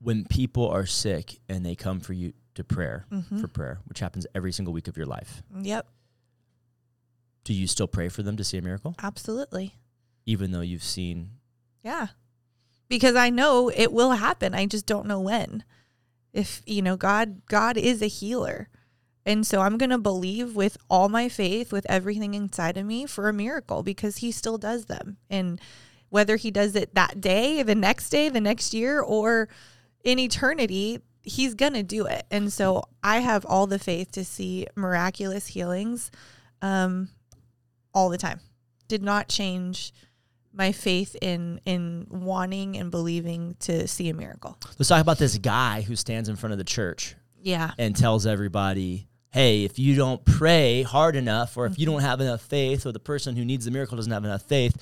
When people are sick and they come for you to prayer,
Mhm.
for prayer, which happens every single week of your life,
Yep.
do you still pray for them to see a miracle?
Absolutely.
Even though you've seen
Yeah. Because I know it will happen. I just don't know when. If, you know, God God is a healer. And so I'm going to believe with all my faith with everything inside of me for a miracle because he still does them. And whether he does it that day, the next day, the next year or in eternity, he's going to do it. And so I have all the faith to see miraculous healings um all the time. Did not change my faith in in wanting and believing to see a miracle.
Let's talk about this guy who stands in front of the church
Yeah.
and tells everybody, hey, if you don't pray hard enough, or if you don't mm-hmm. have enough faith, or the person who needs the miracle doesn't have enough faith,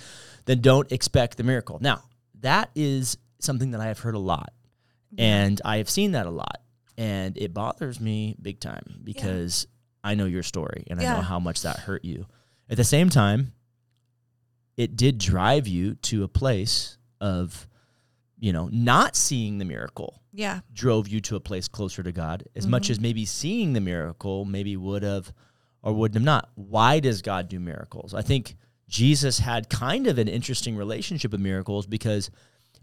then don't expect the miracle. Now, that is something that I have heard a lot, and I have seen that a lot, and it bothers me big time because I know your story and I know how much that hurt you. At the same time, it did drive you to a place of, you know, not seeing the miracle
Yeah.
drove you to a place closer to God as much mm-hmm. as maybe seeing the miracle maybe would have or wouldn't have not. Why does God do miracles? I think Jesus had kind of an interesting relationship with miracles because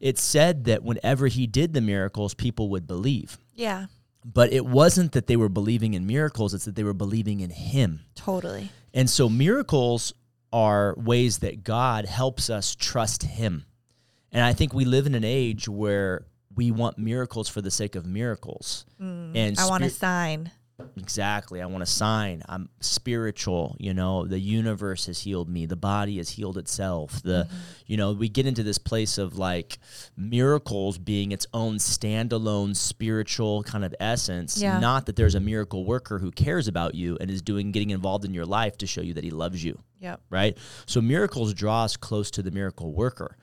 it said that whenever he did the miracles, people would believe.
Yeah.
But it wasn't that they were believing in miracles, it's that they were believing in him.
Totally.
And so miracles are ways that God helps us trust him. And I think we live in an age where we want miracles for the sake of miracles. and
Mm, I want a sign.
Exactly. I want to sign. I'm spiritual, you know, the universe has healed me. The body has healed itself. The
Mm-hmm.
you know, we get into this place of like miracles being its own standalone spiritual kind of essence,
Yeah.
not that there's a miracle worker who cares about you and is doing getting involved in your life to show you that he loves you
Yep.
right? So miracles draw us close to the miracle worker.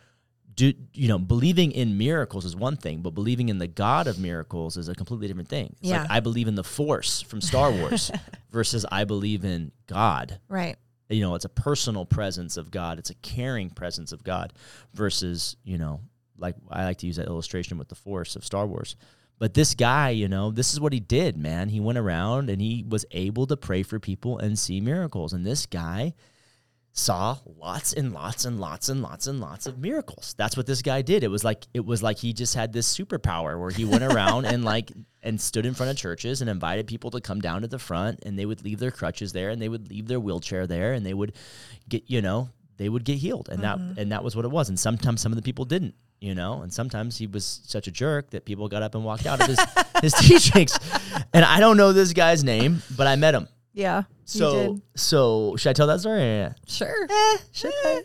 Do you know believing in miracles is one thing, but believing in the God of miracles is a completely different thing. It's
Yeah.
like I believe in the Force from Star Wars versus I believe in God.
Right.
You know, it's a personal presence of God. It's a caring presence of God versus, you know, like I like to use that illustration with the Force of Star Wars. But this guy, you know, this is what he did, man. He went around and he was able to pray for people and see miracles. And this guy saw lots and lots and lots and lots and lots of miracles. That's what this guy did. It was like it was like he just had this superpower where he went around and like and stood in front of churches and invited people to come down to the front and they would leave their crutches there and they would leave their wheelchair there and they would get, you know, they would get healed. And that mm-hmm. and that was what it was. And sometimes some of the people didn't, you know, and sometimes he was such a jerk that people got up and walked out of his his teachings. And I don't know this guy's name, but I met him
Yeah.
So
did.
so should I tell that story? Yeah.
Sure.
Eh, should I?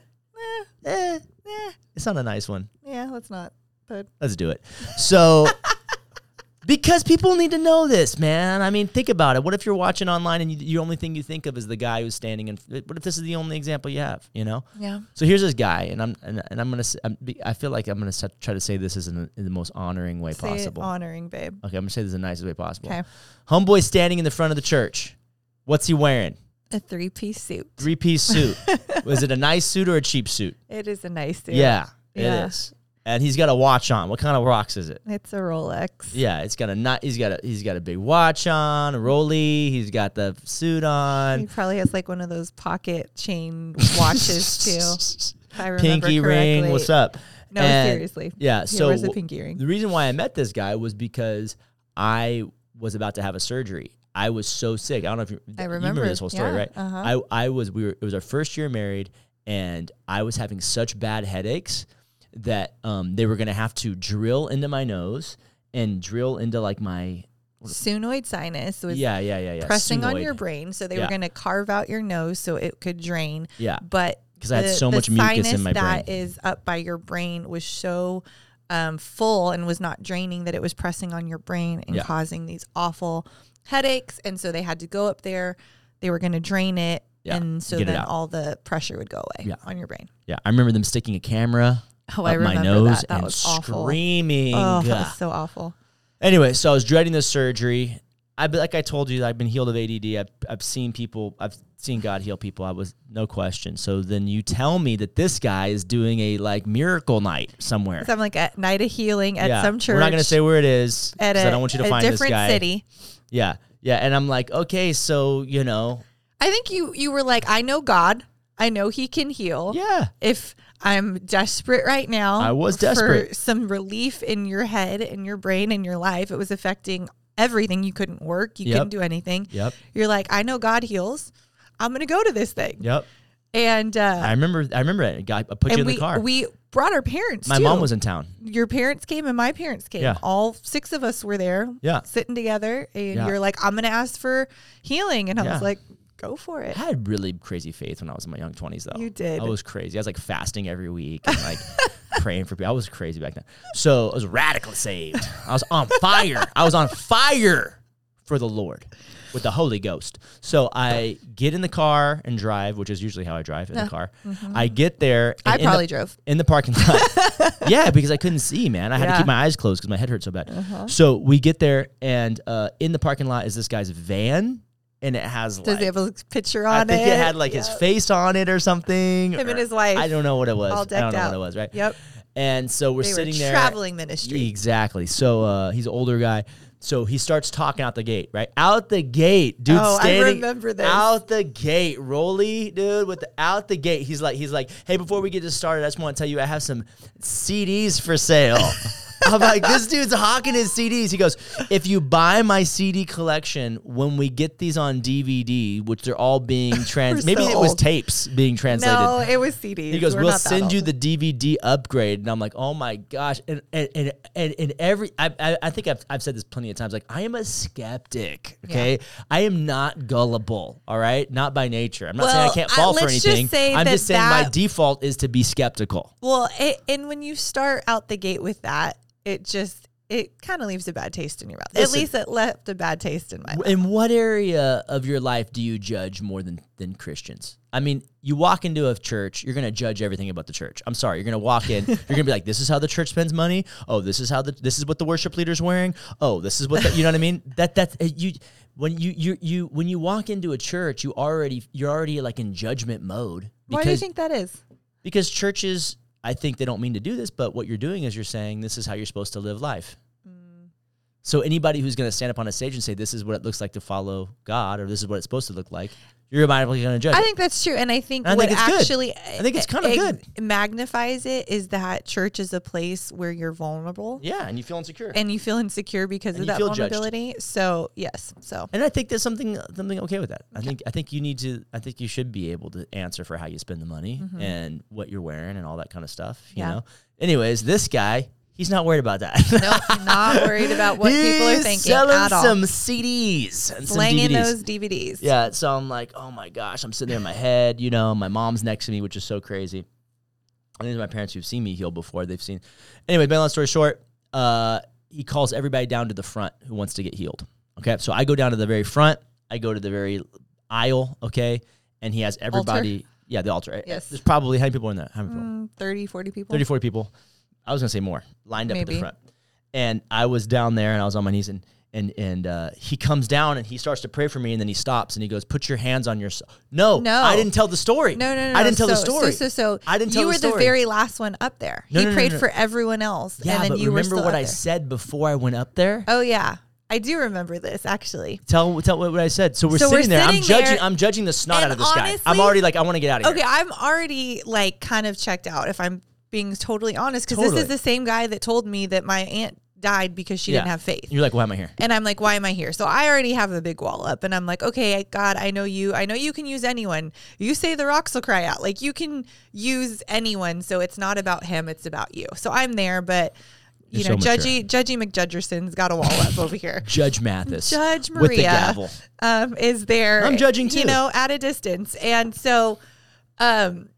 Eh,
Eh,
eh.
it's not a nice one.
Yeah, let's not. But
Let's do it. So, because people need to know this, man. I mean, think about it. What if you're watching online and you, the only thing you think of is the guy who's standing in? What if this is the only example you have? You know.
yeah.
So here's this guy, and I'm and, and I'm gonna. I'm, I feel like I'm gonna try to say this is in, in the most honoring way
Say
possible.
honoring, babe.
okay, I'm gonna say this in the nicest way possible.
Okay.
Homeboy standing in the front of the church. What's he wearing?
A three piece suit.
Three piece suit. Was it a nice suit or a cheap suit?
It is a nice suit.
Yeah, it
Yeah.
is. And he's got a watch on. What kind of rocks is it?
It's a Rolex.
Yeah, it's got a not. He's got a he's got a big watch on, a rolly. He's got the suit on.
He probably has like one of those pocket chain watches too. If I remember
Pinky ring. What's up?
No,
And-
seriously.
Yeah. So
pinky ring?
the reason why I met this guy was because I was about to have a surgery. I was so sick. I don't know if you,
I
you
remember.
this whole story,
Yeah,
right?
uh-huh.
I I was we were it was our first year married, and I was having such bad headaches that um they were gonna have to drill into my nose and drill into like my
Sphenoid sinus was
yeah yeah yeah yeah
pressing on your brain. So they
Yeah.
were going to carve out your nose so it could drain.
yeah
But
because I had so much mucus in my
that
brain.
is up by your brain was so um, full and was not draining that it was pressing on your brain and
Yeah.
causing these awful headaches. And so they had to go up there. They were going to drain it.
Yeah,
And so
get
then all the pressure would go away
Yeah.
on your brain.
yeah I remember them sticking a camera
Oh, I
up my
remember
nose
that. That
and
was awful.
screaming.
Oh, that was so awful.
Anyway, so I was dreading the surgery. I like I told you, I've been healed of ADD. I've I've seen people. I've seen God heal people. I was no question. So then you tell me that this guy is doing a like miracle night somewhere.
So I'm like at night of healing at
yeah,
some church.
we're not gonna say where it is.
at
'cause
a,
I don't want you to
a
find this
different
guy.
city.
Yeah, yeah. And I'm like, okay, so you know,
I think you you were like, I know God. I know He can heal.
yeah,
If I'm desperate right now,
I was desperate.
for
desperate.
some relief in your head in your brain in your life. It was affecting everything. You couldn't work. You
Yep.
couldn't do anything.
yep,
You're like, I know God heals. I'm gonna go to this thing.
yep.
And uh,
I remember. I remember it. I put you in
we
the car.
we brought our parents.
My
too.
mom was in town.
Your parents came and my parents came.
Yeah.
All six of us were there.
Yeah.
Sitting together, and
Yeah.
you're like, I'm gonna ask for healing, and I
Yeah.
was like, go for it.
I had really crazy faith when I was in my young twenties, though.
You did.
I was crazy. I was like fasting every week and like praying for people. I was crazy back then. So I was radically saved. I was on fire. I was on fire for the Lord with the Holy Ghost. So I get in the car and drive, which is usually how I drive in the car. I get there. and
I
in the-
probably drove.
in the parking lot. yeah, because I couldn't see, man. I had to
Yeah. Uh-huh.
keep my eyes closed because my head hurt so bad. So we get there, and uh, in the parking lot is this guy's van, and it has
Does
like
he have a picture on it?
I think
it?
it had like his face on it or something.
Him
or-
and his wife.
I don't know what it was.
all
I don't
decked
know
out.
what it was, right?
Yep.
And so we're
They were
sitting there.
traveling ministry.
Exactly. So uh, he's an older guy. So he starts talking out the gate, right? Out the gate, dude.
Oh, I remember this.
Out the gate, Rolly, dude, with the out the gate. He's like, he's like, hey, before we get this started, I just want to tell you, I have some CDs for sale. I'm like, this dude's hawking his CDs. He goes, if you buy my CD collection when we get these on DVD, which they're all being trans, maybe
so
it was
old.
tapes being translated.
No, it was CDs.
He goes,
We're
"We'll send you the DVD upgrade," and I'm like, "Oh my gosh!" And and and, and, and every, I, I I think I've I've said this plenty of times. Like, I am a skeptic. Okay, I am not gullible. All right, not by nature. I'm not saying I can't
I-
fall for
just
anything.
say
I'm
that
just saying my default is to be skeptical.
Well, it, and when you start out the gate with that, it just it kind of leaves a bad taste in your mouth. At least it left a bad taste in my mouth.
In what area of your life do you judge more than than Christians? I mean, you walk into a church, you're going to judge everything about the church. I'm sorry, you're going to walk in, you're going to be like, "This is how the church spends money." Oh, this is how the this is what the worship leader's wearing. Oh, this is what the, you know what I mean? That that uh, you when you you you when you walk into a church, you already you're already like in judgment mode
Why do you think that is?
because churches I think they don't mean to do this, but what you're doing is you're saying this is how you're supposed to live life.
Mm.
So anybody who's going to stand up on a stage and say this is what it looks like to follow God or this is what it's supposed to look like, you're automatically going to judge.
I think that's true, and I think
I
what
think it's good.
actually
I think it's kinda
eh,
good.
magnifies it is that church is a place where you're vulnerable
yeah, and you feel insecure.
and you feel insecure because
And
of that
feel judged.
vulnerability. So yes, so
And I think there's something something okay with that. I think I think you need to I think you should be able to answer for how you spend the money and what you're wearing and all that kind of stuff. You
Mm-hmm. Yeah.
know. Anyways, this guy He's not worried about that.
No, nope, not worried about what people are thinking
selling
at all.
some CDs and some
Slanging
DVDs.
those DVDs.
Yeah, so I'm like, oh my gosh, I'm sitting there in my head, you know, my mom's next to me, which is so crazy. And these are my parents who've seen me heal before. They've seen. Anyway, long story short, uh, he calls everybody down to the front who wants to get healed. Okay, so I go down to the very front. I go to the very aisle. Okay, and he has everybody. Yeah, the altar.
Yes.
There's probably how many people in there? How many people?
Mm, 30, 40 people.
30, 40 people. I was gonna say more lined up at the front. And I was down there and I was on my knees and and and uh, he comes down and he starts to pray for me and then he stops and he goes, "Put your hands on yourself." No,
No.
I didn't tell the story.
No, no, no.
I didn't tell the story.
So, so, so
I didn't tell
you
the
were
story.
the very last one up there.
No,
he
no, no,
prayed for everyone else,
yeah,
and then
but
you were
remember what I said before I went up there?
Oh yeah, I do remember this actually.
Tell tell what I said. So we're
So we're
sitting there. I'm judging.
there,
I'm judging the snot out of this guy. I'm already like, I want to get out of here. Okay.
I'm already like kind of checked out if I'm being totally honest because this is the same guy that told me that my aunt died because she didn't have faith.
You're like, why am I here?
And I'm like, why am I here? So I already have a big wall up, and I'm like, okay, God, I know you. I know you can use anyone. You say the rocks will cry out. Like you can use anyone. So it's not about him. It's about you. So I'm there, but you
You're
know,
so.
Judgy Judgy McJudgerson's got a wall up over here.
Judge Mathis.
Judge Maria
with the gavel.
um, is there.
I'm judging too.
You know, at a distance, and so, um,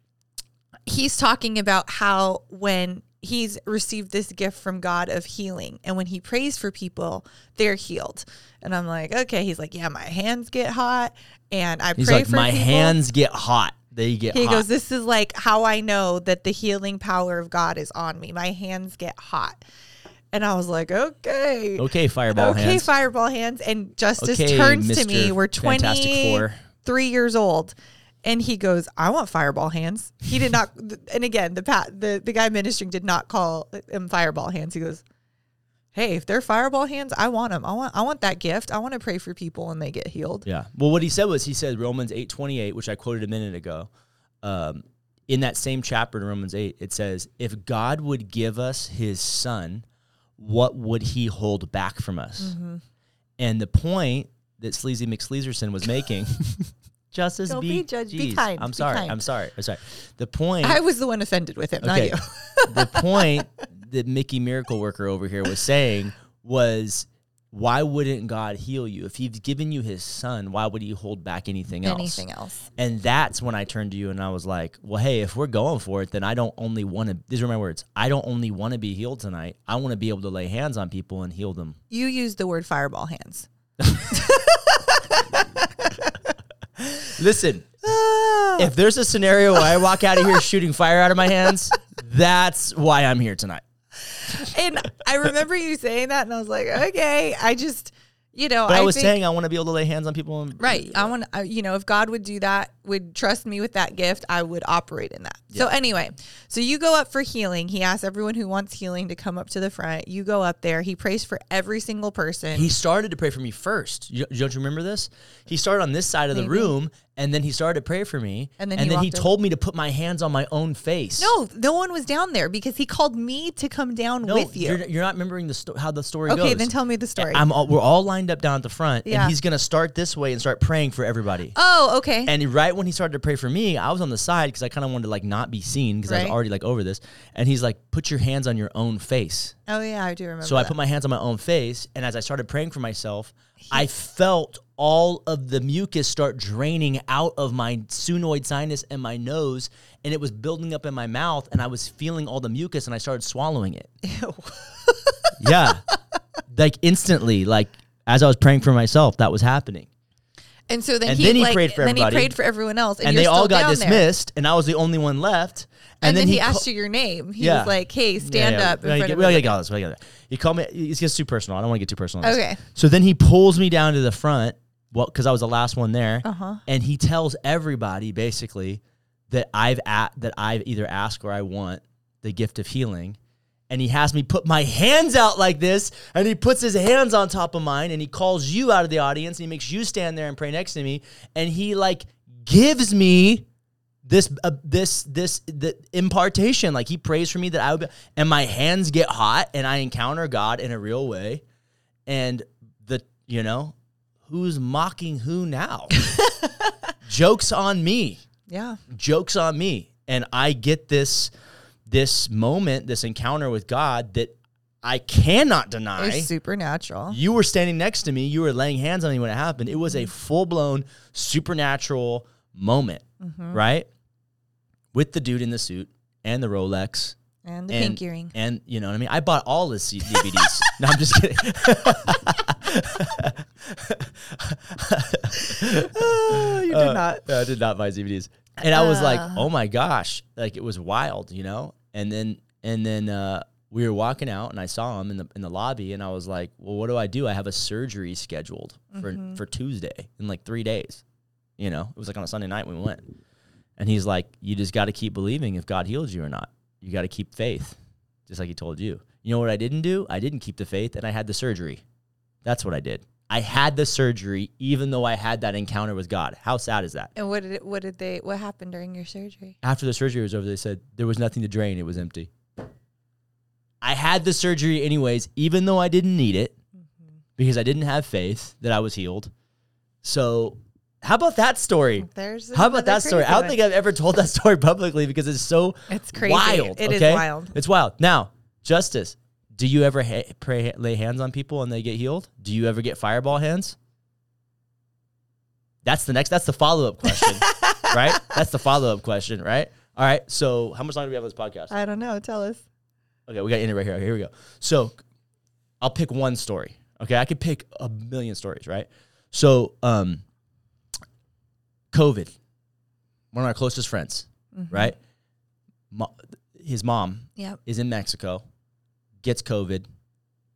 he's talking about how when he's received this gift from God of healing, and when he prays for people, they're healed. And I'm like, okay. He's like, yeah, my hands get hot, and I
He's
pray
like,
for
my
people.
hands get hot. They get hot.
He
hot.
goes, This is like how I know that the healing power of God is on me. My hands get hot. And I was like, Okay.
okay, fireball
okay,
hands.
fireball hands. And Justice
Okay,
turns to me. We're
Fantastic
23 years old. And he goes, I want fireball hands. He did not, and again, the pat, the, the guy ministering did not call him fireball hands. He goes, Hey, if they're fireball hands, I want them. I want, I want that gift. I want to pray for people and they get healed.
Yeah. Well, what he said was he said Romans eight twenty eight, which I quoted a minute ago. Um, in that same chapter in Romans eight, it says, "If God would give us His Son, what would He hold back from us?"
Mm-hmm.
And the point that Sleazy McSleazerson was making, Justice,
Don't
be,
be judge- be
geez,
kind,
I'm sorry.
kind.
I'm sorry. I'm sorry. The point.
I was the one offended with him,
Okay.
not you.
the point that Mickey Miracle Worker over here was saying was why wouldn't God heal you? If he's given you his son, why would he hold back anything else?
Anything else.
And that's when I turned to you and I was like, well, hey, if we're going for it, then I don't only want to, these are my words, I don't only want to be healed tonight. I want to be able to lay hands on people and heal them.
You used the word fireball hands.
Listen, ah. if there's a scenario where I walk out of here shooting fire out of my hands, that's why I'm here tonight.
and I remember you saying that, and I was like, okay. I just, you know,
But I, was
think-
saying I want to be able to lay hands on people. And,
right. I want, I, you know, if God would do that, would trust me with that gift, I would operate in that. So anyway, so you go up for healing. He asks everyone who wants healing to come up to the front. You go up there. He prays for every single person.
He started to pray for me first. You, don't you remember this? He started on this side of the room, and then he started to pray for me.
And then
and
he
then he told me to put my hands on my own face.
no, no one was down there because he called me to come down
no,
with you.
You're, you're not remembering the sto- how the story goes.
Okay, then tell me the story.
I'm all, we're all lined up down at the front,
Yeah.
and he's gonna start this way and start praying for everybody.
oh, okay.
And right when he started to pray for me, I was on the side because I kind of wanted to like not be seen because I was
Right.
already like over this. And he's like, "Put your hands on your own face."
oh yeah, I do remember.
So I put my hands on my own face, and as I started praying for myself, I felt all of the mucus start draining out of my sphenoid sinus and my nose, and it was building up in my mouth, and I was feeling all the mucus, and I started swallowing it. Yeah, like instantly, like as I was praying for myself, that was happening,
And so then
And
he
then he
like,
prayed for
then he prayed for everyone else, and,
and they all got
down there.
dismissed, and I was the only one left.
And, then, he,
ca-
asked you your name. He
Yeah.
was like, "Hey, stand
yeah,
up."
We
in front
get,
of
we
everybody."
all this. We gotta get- He called me. It gets too personal. I don't want to get too personal. on this.
Okay.
So then he pulls me down to the front. Well, because I was the last one there,
Uh-huh.
and he tells everybody basically that I've at that I've either asked or I want the gift of healing. And he has me put my hands out like this, and he puts his hands on top of mine, and he calls you out of the audience, and he makes you stand there and pray next to me, and he like gives me this uh, this this the impartation. Like he prays for me that I would be, and my hands get hot and I encounter God in a real way and the you know who's mocking who now? Jokes on me.
Yeah.
jokes on me and I get this this moment this encounter with God that I cannot deny.
It's supernatural.
You were standing next to me. You were laying hands on me when it happened. It was a
Mm-hmm.
full blown supernatural moment, right? With the dude in the suit and the Rolex
And the
and
pink earring.
and you know what I mean. I bought all his DVDs. no, I'm just kidding.
you did not.
I did not buy DVDs, and I was like,
Uh.
oh my gosh, like it was wild, you know. And then and then uh, we were walking out, and I saw him in the in the lobby, and I was like, well, what do I do? I have a surgery scheduled for
Mm-hmm.
for Tuesday in like three days. You know, it was like on a Sunday night when we went, and he's like, you just got to keep believing if God heals you or not. You got to keep faith, just like he told you. You know what I didn't do? I didn't keep the faith, and I had the surgery. That's what I did. I had the surgery, even though I had that encounter with God. How sad is that?
And what did it, what did they what happened during your surgery?
After the surgery was over, they said there was nothing to drain; it was empty. I had the surgery anyways, even though I didn't need it, mm-hmm. because I didn't have faith that I was healed. So, how about that story?
There's
How about that story? I don't
one.
think I've ever told that story publicly because it's so
It's crazy.
wild.
It is
okay?
wild.
It's wild. Now, Justice, do you ever ha- pray, lay hands on people and they get healed? Do you ever get fireball hands? That's the next. That's the follow up question, right? That's the follow up question, right? All right. So, how much longer do we have on this podcast?
I don't know. Tell us.
Okay, we got to end it right here. Okay, here we go. So, I'll pick one story. Okay, I could pick a million stories, right? So, um, COVID, one of our closest friends, right? Mo- his mom
Yep.
is in Mexico, gets COVID.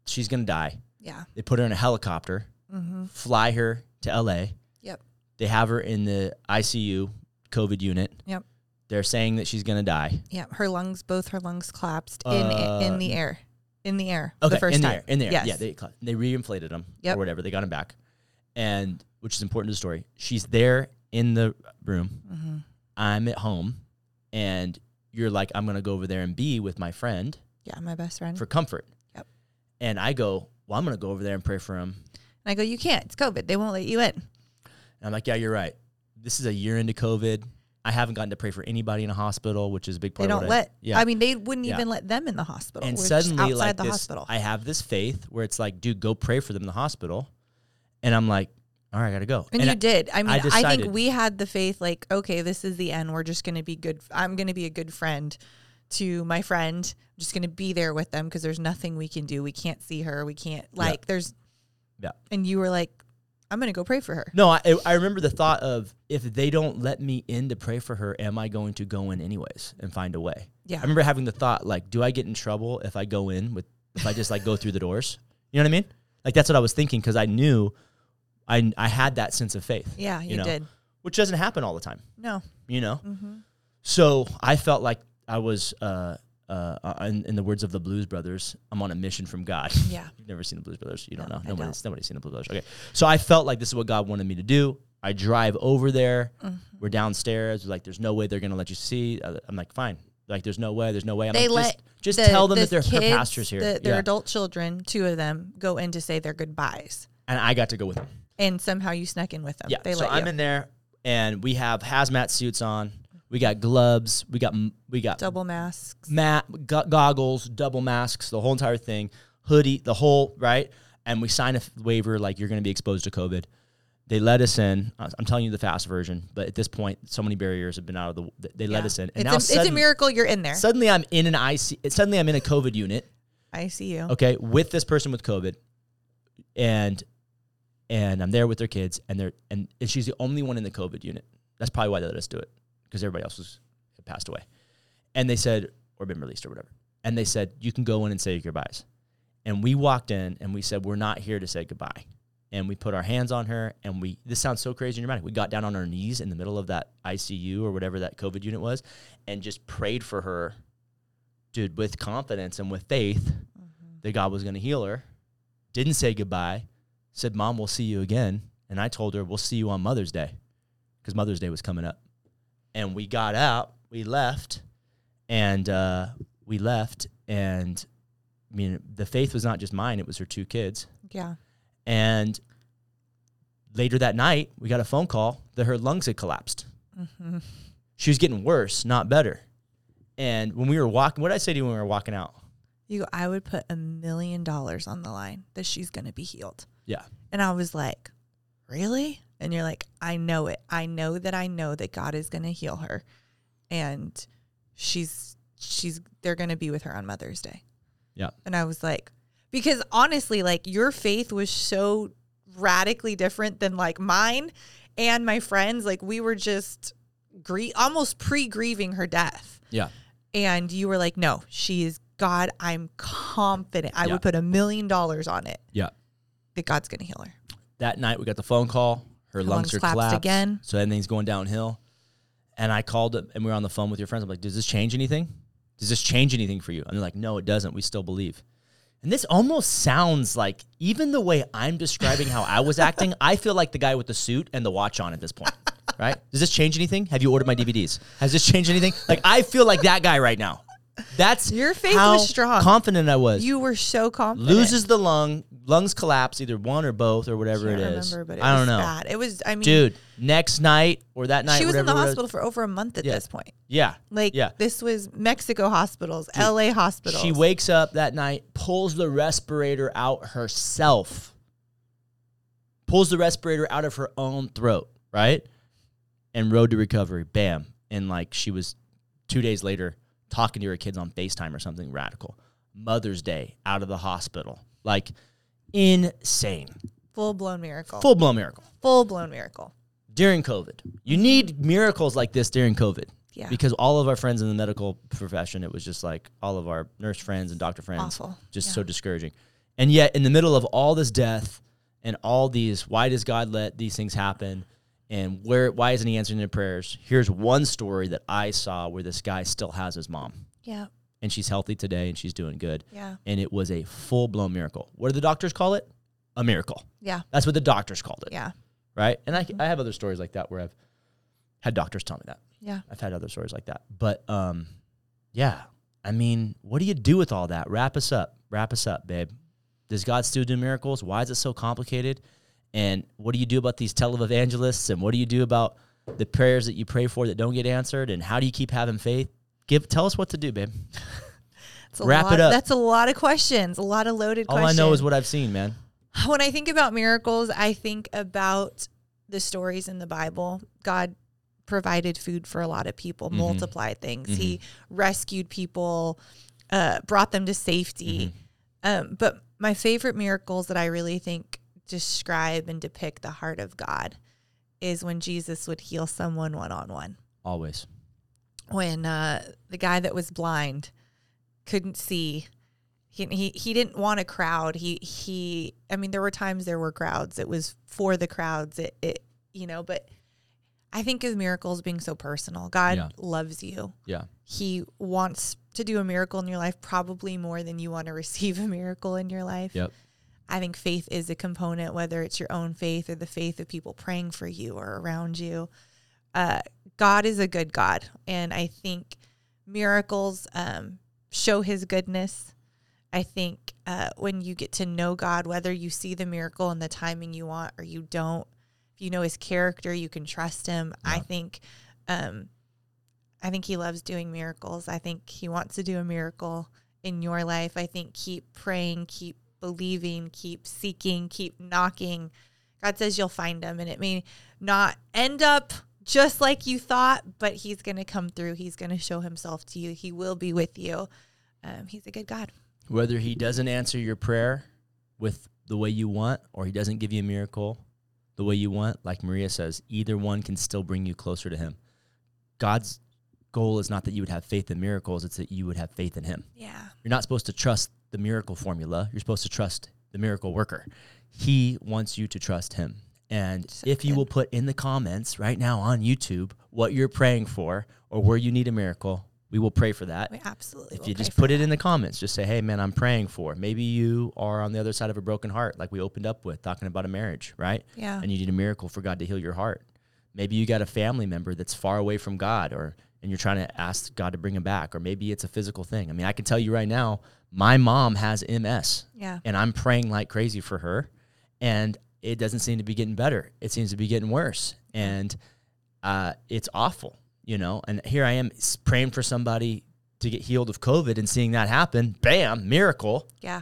She's gonna die.
Yeah.
They put her in a helicopter,
Mm-hmm.
fly her to LA.
Yep.
They have her in the ICU COVID unit.
Yep.
They're saying that she's gonna die.
Yep. Her lungs, both her lungs collapsed in
Uh,
in the air, in the air.
Okay,
the first
in the
time.
air, in the air.
Yes.
Yeah, they they reinflated them
Yep.
or whatever. They got him back, and which is important to the story. She's there in the room.
Mm-hmm.
I'm at home, and you're like, I'm gonna go over there and be with my friend
Yeah, my best friend.
for comfort.
Yep.
And I go, well, I'm gonna go over there and pray for him.
and I go, you can't. It's COVID. They won't let you in.
And I'm like, yeah, you're right. This is a year into COVID. I haven't gotten to pray for anybody in a hospital, which is a big part. of
don't
what I-
let.
yeah.
I mean, they wouldn't
Yeah.
even let them in the hospital.
and
We're
suddenly,
outside
like
the
this,
hospital.
I have this faith where it's like, dude, go pray for them in the hospital. And I'm like, all right, I gotta go.
And,
And
you
I-
did. I mean, I,
decided-
think we had the faith, like, okay, this is the end. We're just going to be good. I'm going to be a good friend to my friend. I'm just going to be there with them because there's nothing we can do. We can't see her. We can't, like, there's,
Yeah.
and you were like, I'm going to go pray for her.
No, I, I remember the thought of if they don't let me in to pray for her, am I going to go in anyways and find a way?
Yeah.
I remember having the thought like, do I get in trouble if I go in with if I just like go through the doors? You know what I mean? Like that's what I was thinking because I knew I I had that sense of faith.
Yeah, you,
know,
did.
which doesn't happen all the time.
No.
You know,
Mm-hmm.
so I felt like I was. Uh, uh, in, in the words of the Blues Brothers, I'm on a mission from God.
Yeah.
You've never seen the Blues Brothers. You don't
No,
know. Nobody's,
don't.
nobody's seen the Blues Brothers. Okay. So I felt like this is what God wanted me to do. I drive over there.
Mm-hmm.
We're downstairs. We're like, there's no way they're going to let you see. Uh, I'm like, fine. Like, there's no way. There's no way. I'm
They
like,
let
just, just
the-
tell them
the
that they're her pastors here.
The, their
Yeah.
adult children, two of them, go in to say their goodbyes.
And I got to go with them.
And somehow you snuck in with them.
Yeah.
They
so I'm
you.
in there and we have hazmat suits on. We got gloves. We got, we got
Double masks.
mat, go- goggles, double masks, the whole entire thing, hoodie, the whole right. And we sign a f- waiver like you're going to be exposed to COVID. They let us in. I'm telling you the fast version, but at this point, so many barriers have been out of the. th- They let
Yeah.
us in, and
It's,
now
a, it's a miracle you're in there.
suddenly I'm in an IC. Suddenly I'm in a COVID unit.
I see you.
Okay, with this person with COVID, and and I'm there with their kids, and they're and, and she's the only one in the COVID unit. That's probably why they let us do it because everybody else was had passed away, and they said or been released or whatever, and they said you can go in and say your goodbyes, and we walked in and we said we're not here to say goodbye, and we put our hands on her and we this sounds so crazy and dramatic. We got down on our knees in the middle of that ICU or whatever that COVID unit was, and just prayed for her, dude, with confidence and with faith mm-hmm. that God was going to heal her. Didn't say goodbye. Said, "Mom, we'll see you again." And I told her, "We'll see you on Mother's Day," because Mother's Day was coming up. And we got out. We left, and uh, we left. And I mean, the faith was not just mine; it was her two kids.
Yeah.
And later that night, we got a phone call that her lungs had collapsed.
Mm-hmm.
She was getting worse, not better. And when we were walking, what did I say to you when we were walking out?
You go, I would put a million dollars on the line that she's going to be healed.
Yeah.
And I was like, really? And you're like, I know it. I know that I know that God is going to heal her. And she's, she's, they're going to be with her on Mother's Day.
Yeah.
And I was like, because honestly, like your faith was so radically different than like mine and my friends. Like we were just grie- almost pre grieving her death.
Yeah.
And you were like, no, she is God. I'm confident. I
Yeah.
would put a million dollars on it
Yeah.
that God's going to heal her.
That night we got the phone call. Her,
Her
lungs,
lungs
are
collapsed
collapsed
again.
So everything's going downhill. And I called it and we were on the phone with your friends. I'm like, does this change anything? Does this change anything for you? And they're like, no, it doesn't. We still believe. And this almost sounds like even the way I'm describing how I was acting, I feel like the guy with the suit and the watch on at this point. Right? Does this change anything? Have you ordered my DVDs? Has this changed anything? Like I feel like that guy right now. That's
Your faith
how
was strong.
Confident I was.
You were so confident.
Loses the lung, lungs collapse, either one or both or whatever it is.
remember, but it
I don't know.
bad. It was, I mean,
Dude, next night or that night,
she was in the hospital for over a month at
Yeah.
this point.
Yeah.
Like,
Yeah.
this was Mexico hospitals, LA hospitals.
She wakes up that night, pulls the respirator out herself, pulls the respirator out of her own throat, right? And road to recovery, bam. And like she was two days later talking to her kids on FaceTime or something radical. Mother's Day out of the hospital. Like insane.
full blown miracle.
Full blown miracle
Full blown miracle.
during COVID. You need miracles like this during COVID.
Yeah.
Because all of our friends in the medical profession, it was just like all of our nurse friends and doctor friends,
Awful.
just
Yeah.
so discouraging. And yet, in the middle of all this death and all these, why does God let these things happen? And where, why isn't He answering their prayers? Here's one story that I saw where this guy still has his mom,
Yeah.
and she's healthy today, and she's doing good.
Yeah.
And it was a full blown miracle. What do the doctors call it? A miracle.
Yeah.
That's what the doctors called it
Yeah.
right? And
Mm-hmm.
I, I have other stories like that where I've had doctors tell me that.
Yeah.
I've had other stories like that. But um, yeah, I mean, what do you do with all that? Wrap us up. Wrap us up, babe. Does God still do miracles? Why is it so complicated? And what do you do about these televangelists? And what do you do about the prayers that you pray for that don't get answered? And how do you keep having faith? Give tell us what to do, babe. Wrap
lot,
it up.
That's a lot of questions, a lot of loaded
All
questions.
I know is what I've seen, man.
when I think about miracles, I think about the stories in the Bible. God provided food for a lot of people,
Mm-hmm.
multiplied things. He rescued people, uh, brought them to safety.
Mm-hmm.
Um, but my favorite miracles that I really think describe and depict the heart of God is when Jesus would heal someone one on one.
Always.
When uh, the guy that was blind couldn't see, he, he he didn't want a crowd. He he. I mean, there were times there were crowds. It was for the crowds. It it you know. But I think of miracles being so personal. God
Yeah.
loves you.
Yeah.
He wants to do a miracle in your life probably more than you want to receive a miracle in your life.
Yep.
I think faith is a component, whether it's your own faith or the faith of people praying for you or around you. Uh, God is a good God. And I think miracles um, show his goodness. I think uh, when you get to know God, whether you see the miracle in the timing you want or you don't, if you know his character, you can trust him. I think, um, I think he loves doing miracles. I think he wants to do a miracle in your life. I think keep praying, keep believing, keep seeking, keep knocking. God says you'll find him, and it may not end up just like you thought, but he's going to come through. He's going to show himself to you. He will be with you. Um, he's a good God.
whether he doesn't answer your prayer with the way you want or he doesn't give you a miracle the way you want like maria says either one can still bring you closer to him god's goal is not that you would have faith in miracles it's that you would have faith in him
Yeah.
you're not supposed to trust the miracle formula you're supposed to trust the miracle worker he wants you to trust him and if you will put in the comments right now on youtube what you're praying for or where you need a miracle we will pray for that
We absolutely.
if you just put it in the comments, just say, "Hey, man, I'm praying for." Maybe you are on the other side of a broken heart, like we opened up with, talking about a marriage, right?
Yeah.
And you need a miracle for God to heal your heart. Maybe you got a family member that's far away from God, or and you're trying to ask God to bring him back, or maybe it's a physical thing. I mean, I can tell you right now, my mom has MS,
Yeah.
and I'm praying like crazy for her, and it doesn't seem to be getting better. It seems to be getting worse, and uh, it's awful, you know. And here I am praying for somebody to get healed of COVID and seeing that happen, bam, miracle.
Yeah.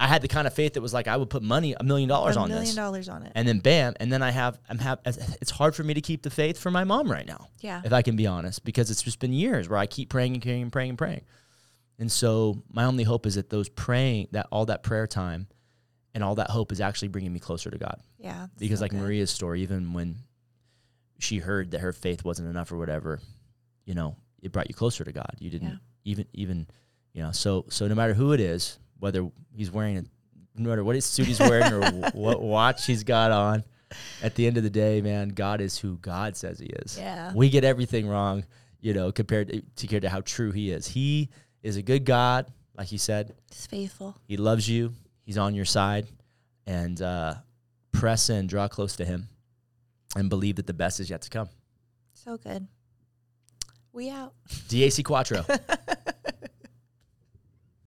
I had the kind of faith that was like I would put money, a million dollars on this, A million
dollars on it.
And then bam, and then I have I'm have it's hard for me to keep the faith for my mom right now.
Yeah.
If I can be honest, because it's just been years where I keep praying and praying and praying and praying. And so my only hope is that those praying that all that prayer time and all that hope is actually bringing me closer to God.
Yeah.
Because
so
like
good.
Maria's story, even when she heard that her faith wasn't enough or whatever, you know, it brought you closer to God. You didn't
Yeah.
even even you know. So so no matter who it is, whether he's wearing a no matter what his suit he's wearing or what watch he's got on, at the end of the day, man, God is who God says he is.
Yeah.
We get everything wrong, you know, compared to, compared to how true he is. He is a good God, like he said.
He's faithful.
He loves you. He's on your side. And uh, press in, draw close to him, and believe that the best is yet to come.
So good. We out.
DAC Quattro.